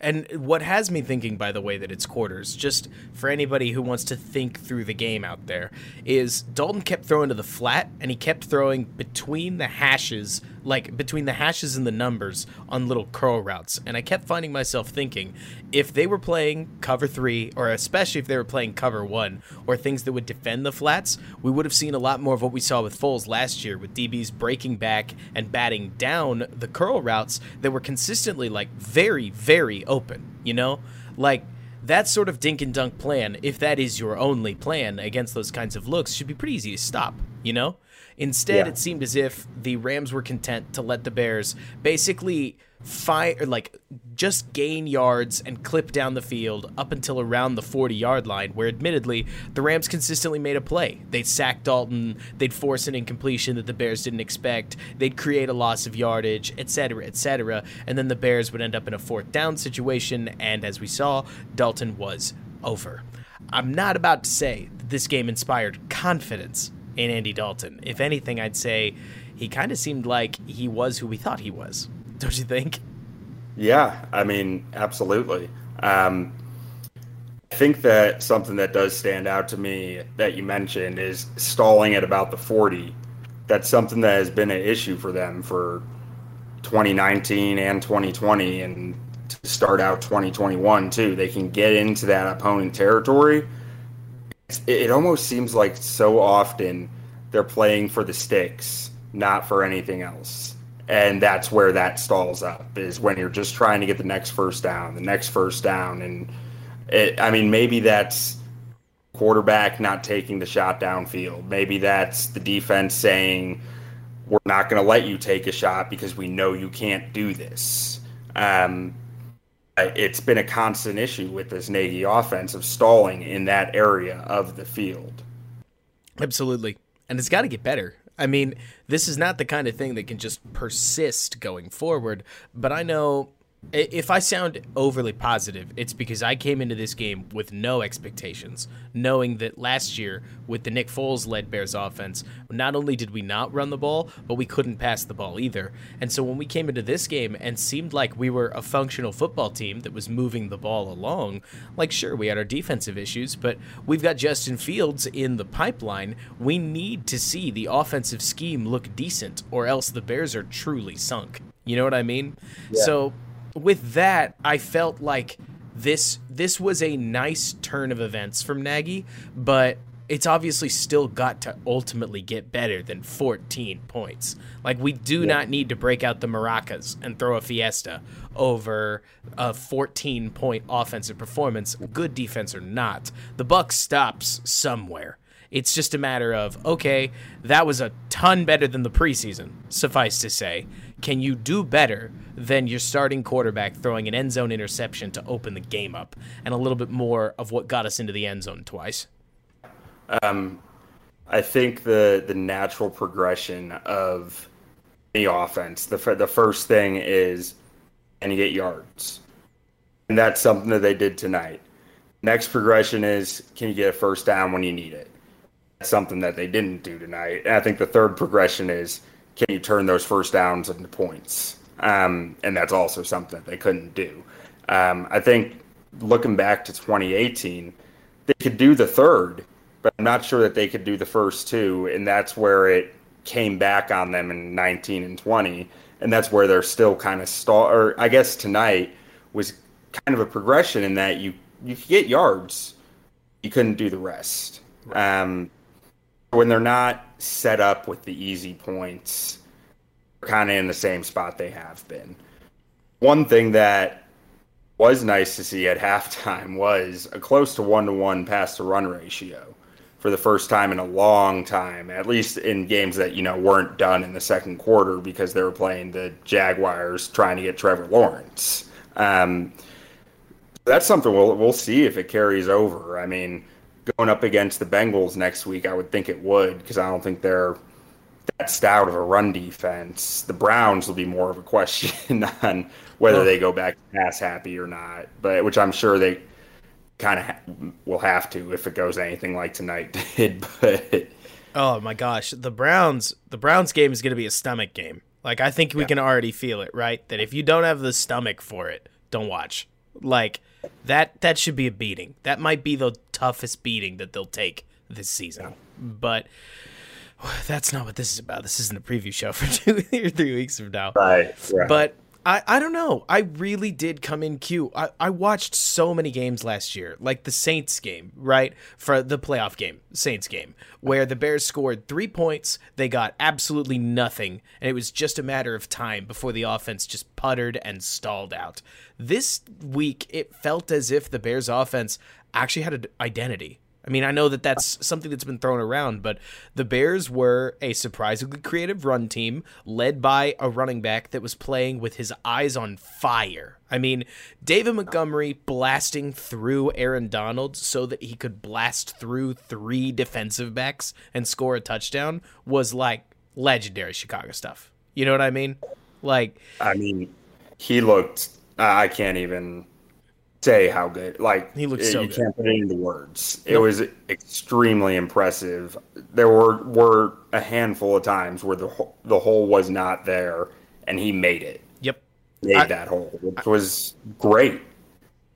And what has me thinking, by the way, that it's quarters, just for anybody who wants to think through the game out there, is Dalton kept throwing to the flat and he kept throwing between the hashes, like between the hashes and the numbers on little curl routes. And I kept finding myself thinking, if they were playing cover three, or especially if they were playing cover one, or things that would defend the flats, we would have seen a lot more of what we saw with Foles last year, with DBs breaking back and batting down the curl routes that were consistently like very, very open, you know? Like that sort of dink and dunk plan, if that is your only plan against those kinds of looks, should be pretty easy to stop, you know? Instead, yeah. it seemed as if the Rams were content to let the Bears basically fire like just gain yards and clip down the field up until around the 40 yard line where admittedly the Rams consistently made a play. They'd sack Dalton, they'd force an incompletion that the Bears didn't expect, they'd create a loss of yardage, etc., etc., and then the Bears would end up in a fourth down situation and as we saw, Dalton was over. I'm not about to say that this game inspired confidence in Andy Dalton. If anything, I'd say he kind of seemed like he was who we thought he was. Don't you think? Yeah, I mean, absolutely. Um, I think that something that does stand out to me that you mentioned is stalling at about the 40. That's something that has been an issue for them for 2019 and 2020 and to start out 2021 too. They can get into that opponent territory it almost seems like so often they're playing for the sticks, not for anything else. And that's where that stalls up is when you're just trying to get the next first down, the next first down. And it, I mean, maybe that's quarterback not taking the shot downfield. Maybe that's the defense saying, we're not going to let you take a shot because we know you can't do this. Um, it's been a constant issue with this Nagy offense of stalling in that area of the field. Absolutely. And it's got to get better. I mean, this is not the kind of thing that can just persist going forward, but I know if I sound overly positive, it's because I came into this game with no expectations, knowing that last year with the Nick Foles led Bears offense, not only did we not run the ball, but we couldn't pass the ball either. And so when we came into this game and seemed like we were a functional football team that was moving the ball along, like sure, we had our defensive issues, but we've got Justin Fields in the pipeline. We need to see the offensive scheme look decent, or else the Bears are truly sunk. You know what I mean? Yeah. So with that, I felt like this this was a nice turn of events from Nagy, but it's obviously still got to ultimately get better than 14 points. Like we do yeah. not need to break out the maracas and throw a fiesta over a 14 point offensive performance, good defense or not. The buck stops somewhere. It's just a matter of okay, that was a ton better than the preseason, suffice to say. Can you do better than your starting quarterback throwing an end zone interception to open the game up and a little bit more of what got us into the end zone twice? Um, I think the the natural progression of the offense, the the first thing is, can you get yards? And that's something that they did tonight. Next progression is, can you get a first down when you need it? That's something that they didn't do tonight. And I think the third progression is, can you turn those first downs into points? Um, and that's also something that they couldn't do. Um, I think looking back to 2018, they could do the third, but I'm not sure that they could do the first two. And that's where it came back on them in 19 and 20. And that's where they're still kind of stall. Or I guess tonight was kind of a progression in that you you could get yards, you couldn't do the rest. Um, when they're not set up with the easy points, kind of in the same spot they have been. One thing that was nice to see at halftime was a close to one to one pass to run ratio for the first time in a long time, at least in games that, you know, weren't done in the second quarter because they were playing the Jaguars trying to get Trevor Lawrence. Um, that's something we'll, we'll see if it carries over. I mean, going up against the Bengals next week, I would think it would because I don't think they're that stout of a run defense. The Browns will be more of a question on whether oh. they go back pass happy or not, but which I'm sure they kind of ha- will have to if it goes anything like tonight did. But oh my gosh, the Browns, the Browns game is going to be a stomach game. Like I think we yeah. can already feel it, right? That if you don't have the stomach for it, don't watch. Like that that should be a beating. That might be the toughest beating that they'll take this season. But that's not what this is about. This isn't a preview show for two or three weeks from now. Right. right. But I, I don't know. I really did come in cute. I, I watched so many games last year, like the Saints game, right? For the playoff game, Saints game, where the Bears scored three points. They got absolutely nothing. And it was just a matter of time before the offense just puttered and stalled out. This week, it felt as if the Bears offense actually had an identity. I mean, I know that that's something that's been thrown around, but the Bears were a surprisingly creative run team led by a running back that was playing with his eyes on fire. I mean, David Montgomery blasting through Aaron Donald so that he could blast through three defensive backs and score a touchdown was like legendary Chicago stuff. You know what I mean? Like, I mean, he looked. I can't even say how good. Like he looks so you good. can't put it into words. It was extremely impressive. There were were a handful of times where the the hole was not there, and he made it. Yep, made I, that hole, which I, was great.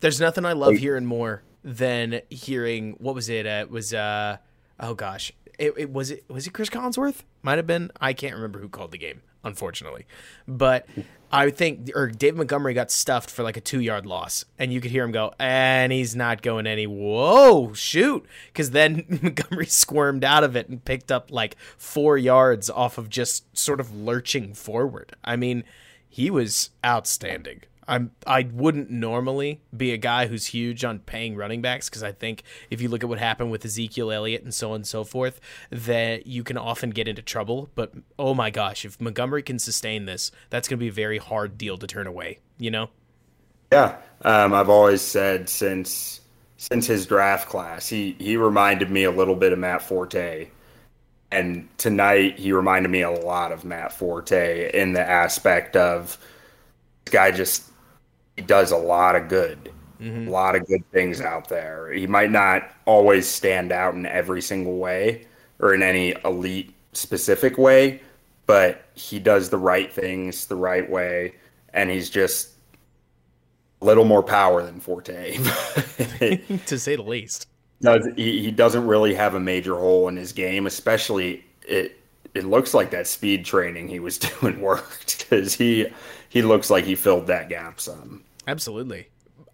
There's nothing I love like, hearing more than hearing what was it? Uh, it was uh oh gosh, it, it was it was it Chris Collinsworth? Might have been. I can't remember who called the game, unfortunately, but I think, or David Montgomery got stuffed for like a two yard loss, and you could hear him go, and he's not going any. Whoa, shoot! Because then Montgomery squirmed out of it and picked up like four yards off of just sort of lurching forward. I mean, he was outstanding. I'm I wouldn't normally be a guy who's huge on paying running backs because I think if you look at what happened with Ezekiel Elliott and so on and so forth, that you can often get into trouble. But oh my gosh, if Montgomery can sustain this, that's going to be a very hard deal to turn away. You know? Yeah, um, I've always said since since his draft class, he he reminded me a little bit of Matt Forte. And tonight, he reminded me a lot of Matt Forte in the aspect of this guy just he does a lot of good. Mm-hmm. A lot of good things out there. He might not always stand out in every single way or in any elite specific way, but he does the right things the right way, and he's just a little more power than Forte, to say the least. No, he, he doesn't really have a major hole in his game, especially it. It looks like that speed training he was doing worked because he he looks like he filled that gap some. Absolutely.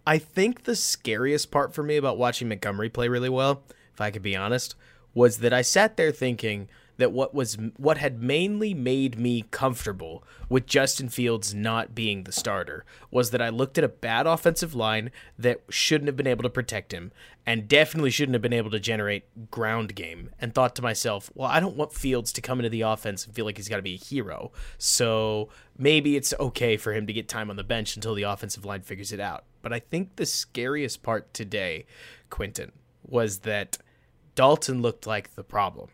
I think the scariest part for me about watching Montgomery play really well, if I could be honest, was that I sat there thinking that what was what had mainly made me comfortable with Justin Fields not being the starter was that I looked at a bad offensive line that shouldn't have been able to protect him and definitely shouldn't have been able to generate ground game and thought to myself, well, I don't want Fields to come into the offense and feel like he's got to be a hero. So maybe it's okay for him to get time on the bench until the offensive line figures it out. But I think the scariest part today, Quentin, was that Dalton looked like the problem.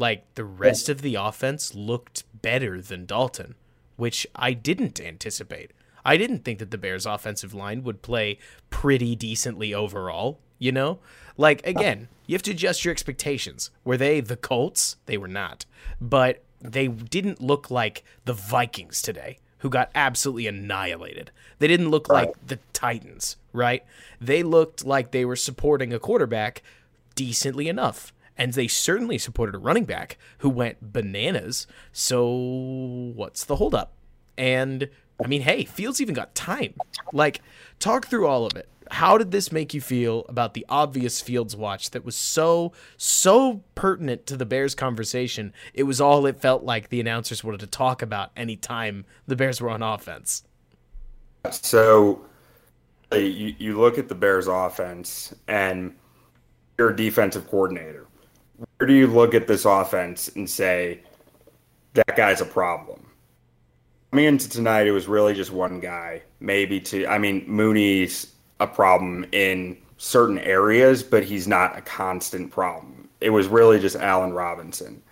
Like the rest of the offense looked better than Dalton, which I didn't anticipate. I didn't think that the Bears offensive line would play pretty decently overall, you know? Like uh. again, you have to adjust your expectations. Were they the Colts? They were not. But they didn't look like the Vikings today, who got absolutely annihilated. They didn't look right. like the Titans, right? They looked like they were supporting a quarterback decently enough. And they certainly supported a running back who went bananas. So what's the holdup? And I mean, hey, Fields even got time. Like, talk through all of it. How did this make you feel about the obvious Fields watch that was so, so pertinent to the Bears conversation? It was all it felt like the announcers wanted to talk about anytime the Bears were on offense. So, you, you look at the Bears offense and you're a defensive coordinator. Where do you look at this offense and say that guy's a problem? Coming into tonight, it was really just one guy, maybe two. I mean, Mooney's a problem in certain areas, but he's not a constant problem. It was really just Allen Robinson.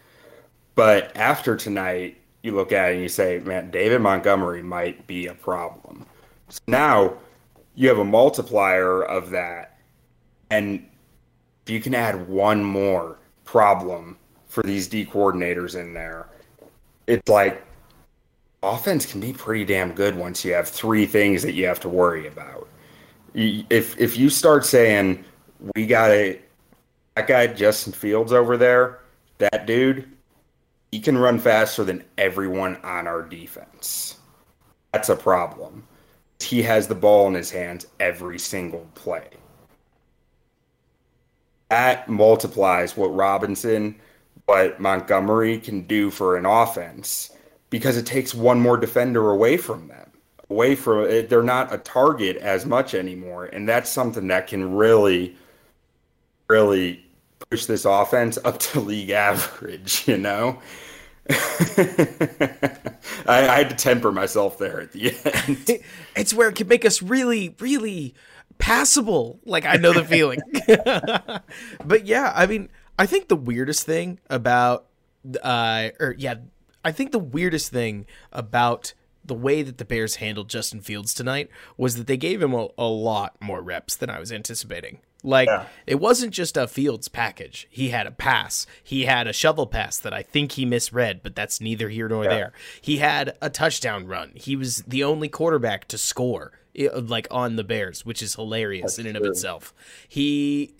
But after tonight, you look at it and you say, man, David Montgomery might be a problem. So now you have a multiplier of that. And if you can add one more problem for these D coordinators in there, it's like offense can be pretty damn good once you have three things that you have to worry about. If if you start saying we got a that guy Justin Fields over there, that dude, he can run faster than everyone on our defense. That's a problem. He has the ball in his hands every single play that multiplies what Robinson, what Montgomery can do for an offense because it takes one more defender away from them. Away from it, they're not a target as much anymore, and that's something that can really, really push this offense up to league average. You know, I, I, had to temper myself there at the end. It's where it can make us really, really passable. Like I know the feeling. but yeah, I mean, I think the weirdest thing about uh or yeah, I think the weirdest thing about the way that the Bears handled Justin Fields tonight was that they gave him a, a lot more reps than I was anticipating. Like yeah. it wasn't just a Fields package. He had a pass. He had a shovel pass that I think he misread, but that's neither here nor yeah. there. He had a touchdown run. He was the only quarterback to score like on the Bears, which is hilarious That's in and true. of itself. He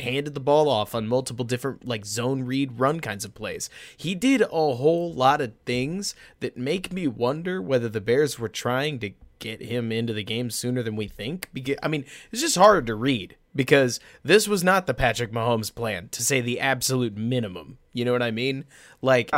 handed the ball off on multiple different like zone read run kinds of plays. He did a whole lot of things that make me wonder whether the Bears were trying to get him into the game sooner than we think. Because I mean, it's just hard to read because this was not the Patrick Mahomes plan to say the absolute minimum. You know what I mean? Like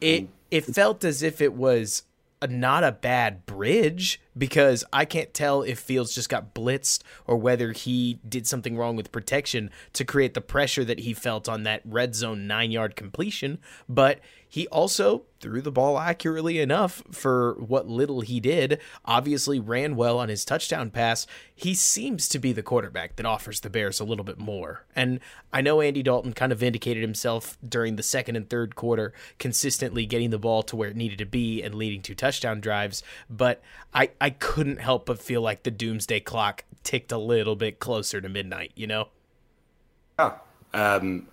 it it felt as if it was a, not a bad bridge because I can't tell if Fields just got blitzed or whether he did something wrong with protection to create the pressure that he felt on that red zone nine yard completion. But he also threw the ball accurately enough for what little he did. Obviously, ran well on his touchdown pass. He seems to be the quarterback that offers the Bears a little bit more. And I know Andy Dalton kind of vindicated himself during the second and third quarter, consistently getting the ball to where it needed to be and leading to touchdown drives. But I, I I couldn't help but feel like the doomsday clock ticked a little bit closer to midnight, you know? Yeah. Um,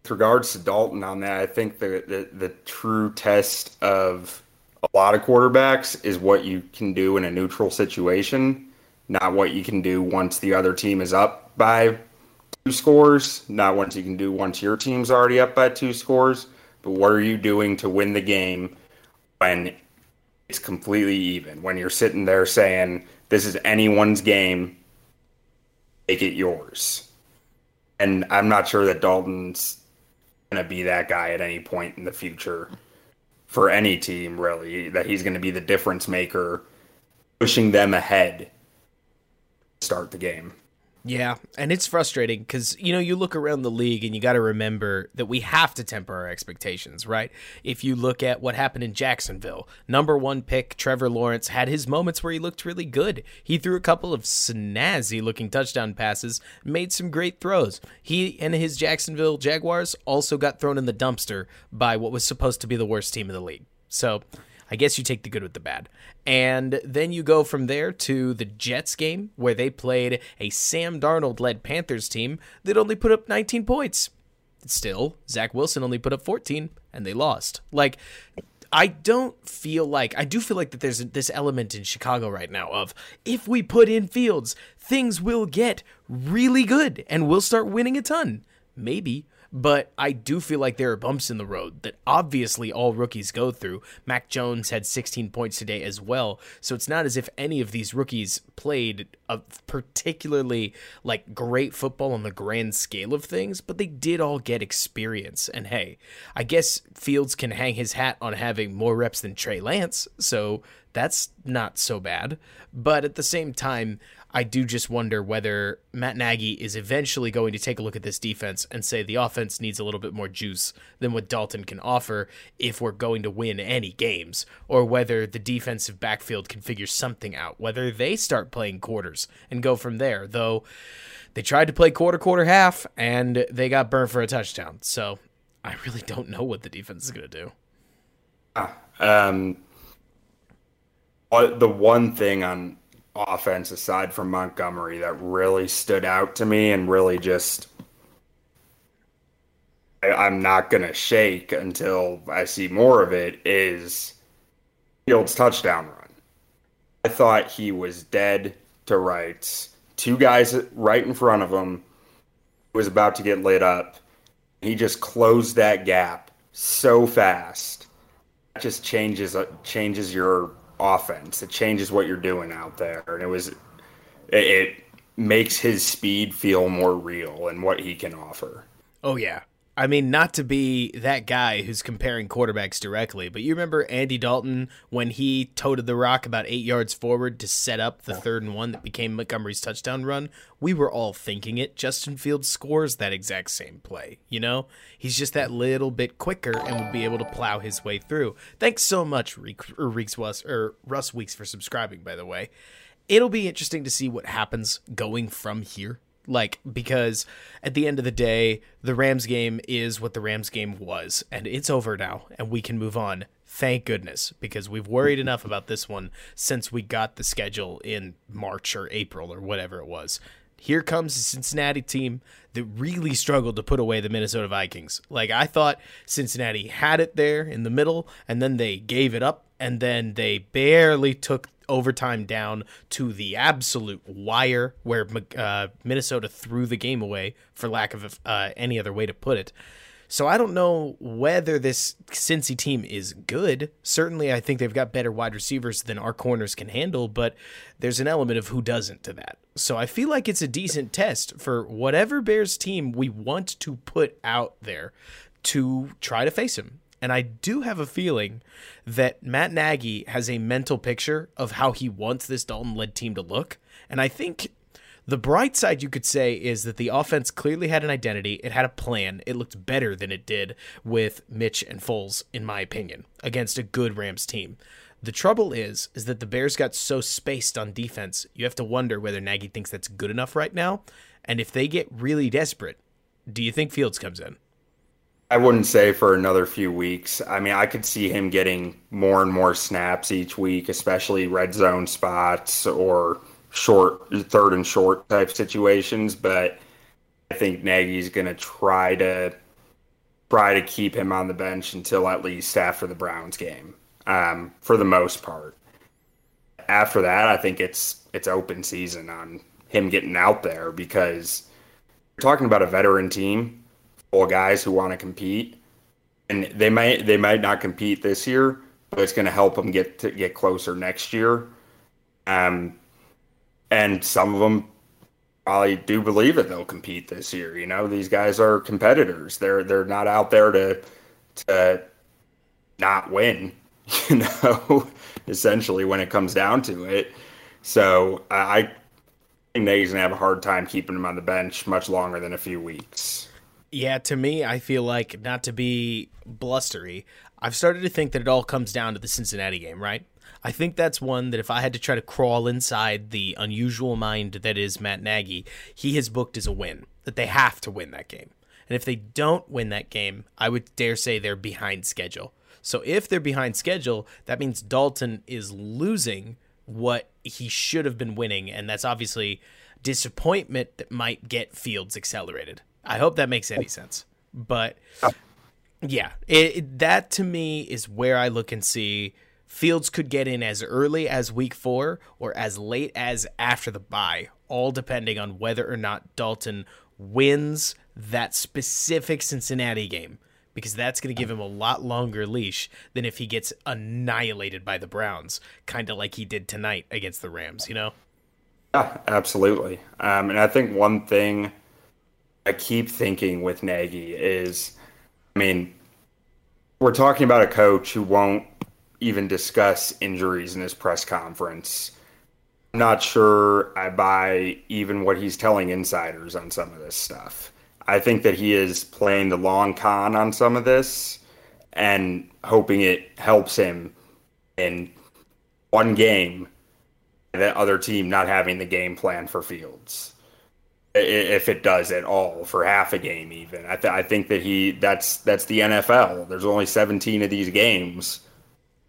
with regards to Dalton on that, I think the, the, the true test of a lot of quarterbacks is what you can do in a neutral situation, not what you can do once the other team is up by two scores, not what you can do once your team's already up by two scores, but what are you doing to win the game when it's completely even, when you're sitting there saying, this is anyone's game, make it yours. And I'm not sure that Dalton's going to be that guy at any point in the future for any team, really, that he's going to be the difference maker, pushing them ahead start the game. Yeah, and it's frustrating because you know you look around the league and you got to remember that we have to temper our expectations, right? If you look at what happened in Jacksonville, number one pick Trevor Lawrence had his moments where he looked really good. He threw a couple of snazzy looking touchdown passes, made some great throws. He and his Jacksonville Jaguars also got thrown in the dumpster by what was supposed to be the worst team in the league. So I guess you take the good with the bad. And then you go from there to the Jets game, where they played a Sam Darnold led Panthers team that only put up 19 points. Still, Zach Wilson only put up 14, and they lost. Like, I don't feel like I do feel like that there's this element in Chicago right now of if we put in Fields, things will get really good and we'll start winning a ton. Maybe, but I do feel like there are bumps in the road that obviously all rookies go through. Mac Jones had 16 points today as well, so it's not as if any of these rookies played a particularly like great football on the grand scale of things, but they did all get experience. And hey, I guess Fields can hang his hat on having more reps than Trey Lance, so that's not so bad. But at the same time, I do just wonder whether Matt Nagy is eventually going to take a look at this defense and say the offense needs a little bit more juice than what Dalton can offer if we're going to win any games, or whether the defensive backfield can figure something out, whether they start playing quarters and go from there. Though they tried to play quarter, quarter, half, and they got burned for a touchdown. So I really don't know what the defense is going to do. Um, the one thing on offense aside from Montgomery that really stood out to me and really just I, am not gonna shake until I see more of it is Fields touchdown run. I thought he was dead to rights. Two guys right in front of him was about to get lit up. He just closed that gap so fast. That just changes uh, changes your offense. It changes what you're doing out there, and it was it, it makes his speed feel more real and what he can offer. Oh yeah, I mean, not to be that guy who's comparing quarterbacks directly, but you remember Andy Dalton when he toted the rock about eight yards forward to set up the third and one that became Montgomery's touchdown run? We were all thinking it. Justin Fields scores that exact same play. You know, he's just that little bit quicker and will be able to plow his way through. Thanks so much, Reeks Was or Russ Weeks, for subscribing. By the way, it'll be interesting to see what happens going from here like, because at the end of the day, the Rams game is what the Rams game was, and it's over now, and we can move on. Thank goodness, because we've worried enough about this one since we got the schedule in March or April or whatever it was. Here comes the Cincinnati team that really struggled to put away the Minnesota Vikings. Like, I thought Cincinnati had it there in the middle, and then they gave it up, and then they barely took overtime down to the absolute wire where uh, Minnesota threw the game away, for lack of uh, any other way to put it. So I don't know whether this Cincy team is good. Certainly, I think they've got better wide receivers than our corners can handle, but there's an element of who doesn't to that. So I feel like it's a decent test for whatever Bears team we want to put out there to try to face him. And I do have a feeling that Matt Nagy has a mental picture of how he wants this Dalton led team to look. And I think the bright side you could say is that the offense clearly had an identity. It had a plan. It looked better than it did with Mitch and Foles, in my opinion, against a good Rams team. The trouble is, is that the Bears got so spaced on defense. You have to wonder whether Nagy thinks that's good enough right now. And if they get really desperate, do you think Fields comes in? I wouldn't say for another few weeks. I mean, I could see him getting more and more snaps each week, especially red zone spots or short, third and short type situations. But I think Nagy's going to try to try to keep him on the bench until at least after the Browns game, um, for the most part. After that, I think it's it's open season on him getting out there because you're talking about a veteran team full of guys who want to compete, and they might they might not compete this year, but it's going to help them get to get closer next year. Um, and some of them probably do believe that they'll compete this year. You know, these guys are competitors. They're they're not out there to to not win. You know, essentially when it comes down to it. So I think Nagy's gonna have a hard time keeping him on the bench much longer than a few weeks. Yeah, to me, I feel like not to be blustery, I've started to think that it all comes down to the Cincinnati game, right? I think that's one that if I had to try to crawl inside the unusual mind that is Matt Nagy, he has booked as a win, that they have to win that game. And if they don't win that game, I would dare say they're behind schedule. So if they're behind schedule, that means Dalton is losing what he should have been winning. And that's obviously disappointment that might get Fields accelerated. I hope that makes any sense. But yeah, it, it, that to me is where I look and see Fields could get in as early as week four or as late as after the bye, all depending on whether or not Dalton wins that specific Cincinnati game. Because that's going to give him a lot longer leash than if he gets annihilated by the Browns, kind of like he did tonight against the Rams, you know? Yeah, absolutely. Um, and I think one thing I keep thinking with Nagy is, I mean, we're talking about a coach who won't even discuss injuries in his press conference. I'm not sure I buy even what he's telling insiders on some of this stuff. I think that he is playing the long con on some of this and hoping it helps him in one game, that other team not having the game plan for Fields if it does at all for half a game even I, th- I think that he that's that's the nfl there's only 17 of these games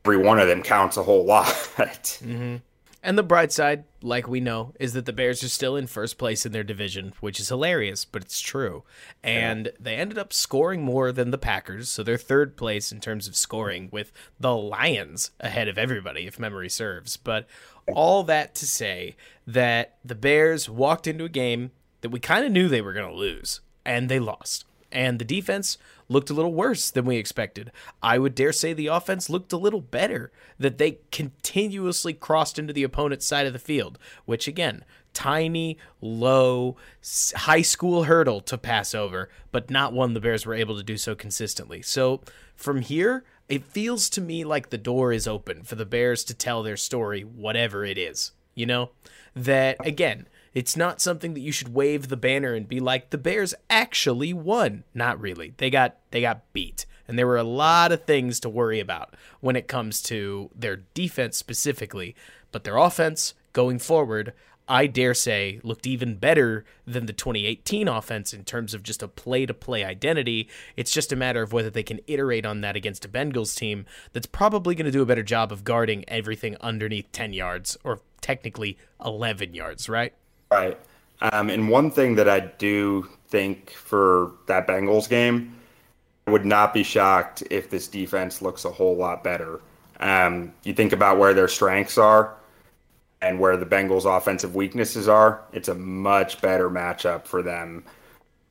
every one of them counts a whole lot mm-hmm. and the bright side like we know is that the bears are still in first place in their division which is hilarious but it's true and yeah. they ended up scoring more than the packers so they're third place in terms of scoring with the lions ahead of everybody if memory serves but all that to say that the bears walked into a game that we kind of knew they were going to lose, and they lost. And the defense looked a little worse than we expected. I would dare say the offense looked a little better, that they continuously crossed into the opponent's side of the field, which again, tiny, low, high school hurdle to pass over, but not one the Bears were able to do so consistently. So from here, it feels to me like the door is open for the Bears to tell their story, whatever it is. You know? That, again, it's not something that you should wave the banner and be like the Bears actually won. Not really. They got they got beat. And there were a lot of things to worry about when it comes to their defense specifically, but their offense going forward I dare say, looked even better than the 2018 offense in terms of just a play to play identity. It's just a matter of whether they can iterate on that against a Bengals team that's probably going to do a better job of guarding everything underneath 10 yards, or technically 11 yards, right? Right. Um, and one thing that I do think for that Bengals game, I would not be shocked if this defense looks a whole lot better. Um, you think about where their strengths are and where the Bengals' offensive weaknesses are, it's a much better matchup for them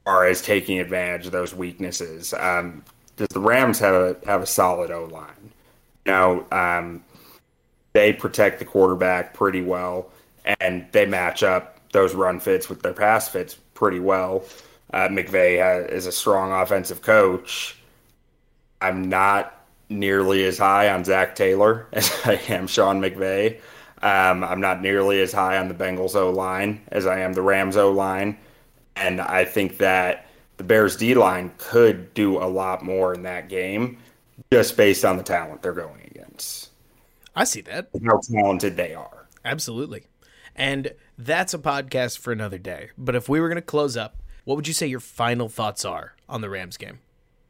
far as taking advantage of those weaknesses. Um, does the Rams have a have a solid O line? You know, um, they protect the quarterback pretty well, and they match up those run fits with their pass fits pretty well. Uh, McVay is a strong offensive coach. I'm not nearly as high on Zac Taylor as I am Sean McVay. Um, I'm not nearly as high on the Bengals O line as I am the Rams O line. And I think that the Bears D line could do a lot more in that game just based on the talent they're going against. I see that. How talented they are. Absolutely. And that's a podcast for another day. But if we were going to close up, what would you say your final thoughts are on the Rams game?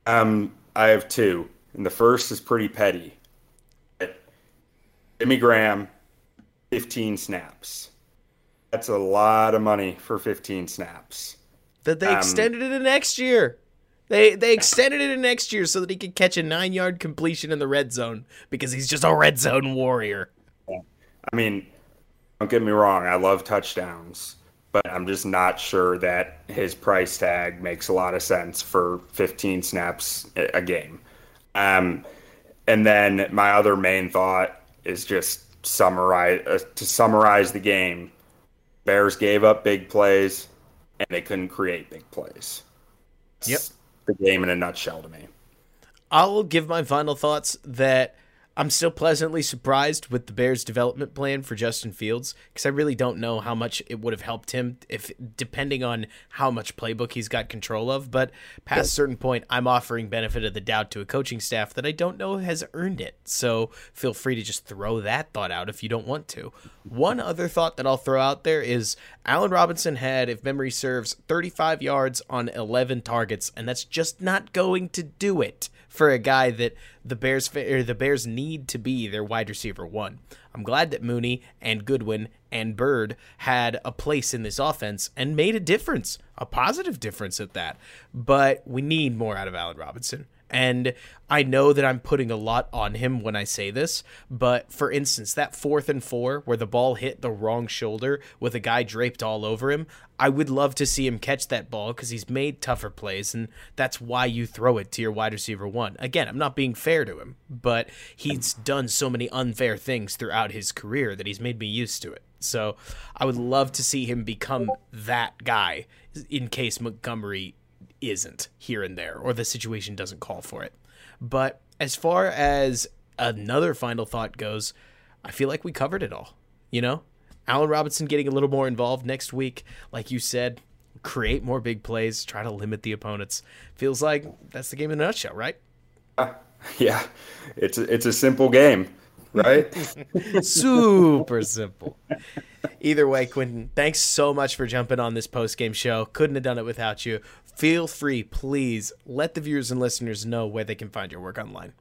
Um, I have two, and the first is pretty petty. Jimmy Graham, 15 snaps. That's a lot of money for 15 snaps. That they Um, extended it to next year. They they extended it to next year so that he could catch a nine yard completion in the red zone because he's just a red zone warrior. I mean, don't get me wrong, I love touchdowns, but I'm just not sure that his price tag makes a lot of sense for 15 snaps a game. Um, and then my other main thought is just summarize uh, to summarize the game. Bears gave up big plays, and they couldn't create big plays. Yep. The game in a nutshell to me. I'll give my final thoughts that I'm still pleasantly surprised with the Bears' development plan for Justin Fields because I really don't know how much it would have helped him if depending on how much playbook he's got control of. But past a certain point, I'm offering benefit of the doubt to a coaching staff that I don't know has earned it. So feel free to just throw that thought out if you don't want to. One other thought that I'll throw out there is Allen Robinson had, if memory serves, 35 yards on 11 targets, and that's just not going to do it for a guy that the Bears or the Bears need to be their wide receiver one. I'm glad that Mooney and Goodwin and Byrd had a place in this offense and made a difference, a positive difference at that. But we need more out of Allen Robinson. And I know that I'm putting a lot on him when I say this, but for instance, that fourth and four where the ball hit the wrong shoulder with a guy draped all over him, I would love to see him catch that ball because he's made tougher plays, and that's why you throw it to your wide receiver one. Again, I'm not being fair to him, but he's done so many unfair things throughout his career that he's made me used to it. So I would love to see him become that guy in case Montgomery isn't here and there or the situation doesn't call for it. But as far as another final thought goes, I feel like we covered it all. You know, Allen Robinson getting a little more involved next week, like you said, create more big plays, try to limit the opponents. Feels like that's the game in a nutshell, right? Yeah, it's a, it's a simple game, right? Super simple. Either way, Quentin, thanks so much for jumping on this post game show. Couldn't have done it without you. Feel free, please, let the viewers and listeners know where they can find your work online.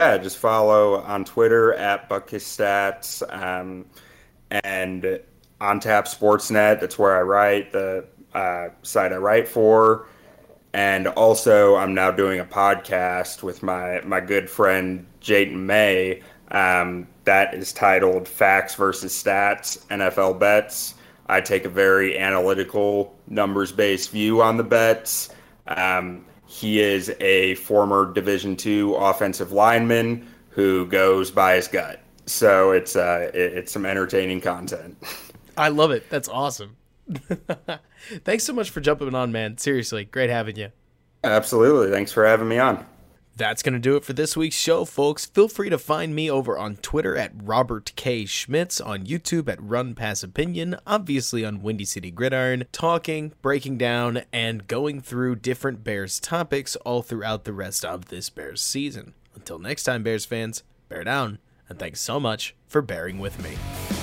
Yeah, just follow on Twitter at Buckus um, and on Tap Sportsnet. That's where I write, the uh, site I write for. And also, I'm now doing a podcast with my, my good friend Jayden May. Um, that is titled Facts versus Stats NFL Bets. I take a very analytical, numbers based view on the bets. Um, he is a former Division two offensive lineman who goes by his gut. So it's uh, it, it's some entertaining content. I love it. That's awesome. Thanks so much for jumping on, man. Seriously, great having you. Absolutely. Thanks for having me on. That's going to do it for this week's show, folks. Feel free to find me over on Twitter at Robert K. Schmitz, on YouTube at Run Pass Opinion, obviously on Windy City Gridiron, talking, breaking down, and going through different Bears topics all throughout the rest of this Bears season. Until next time, Bears fans, bear down, and thanks so much for bearing with me.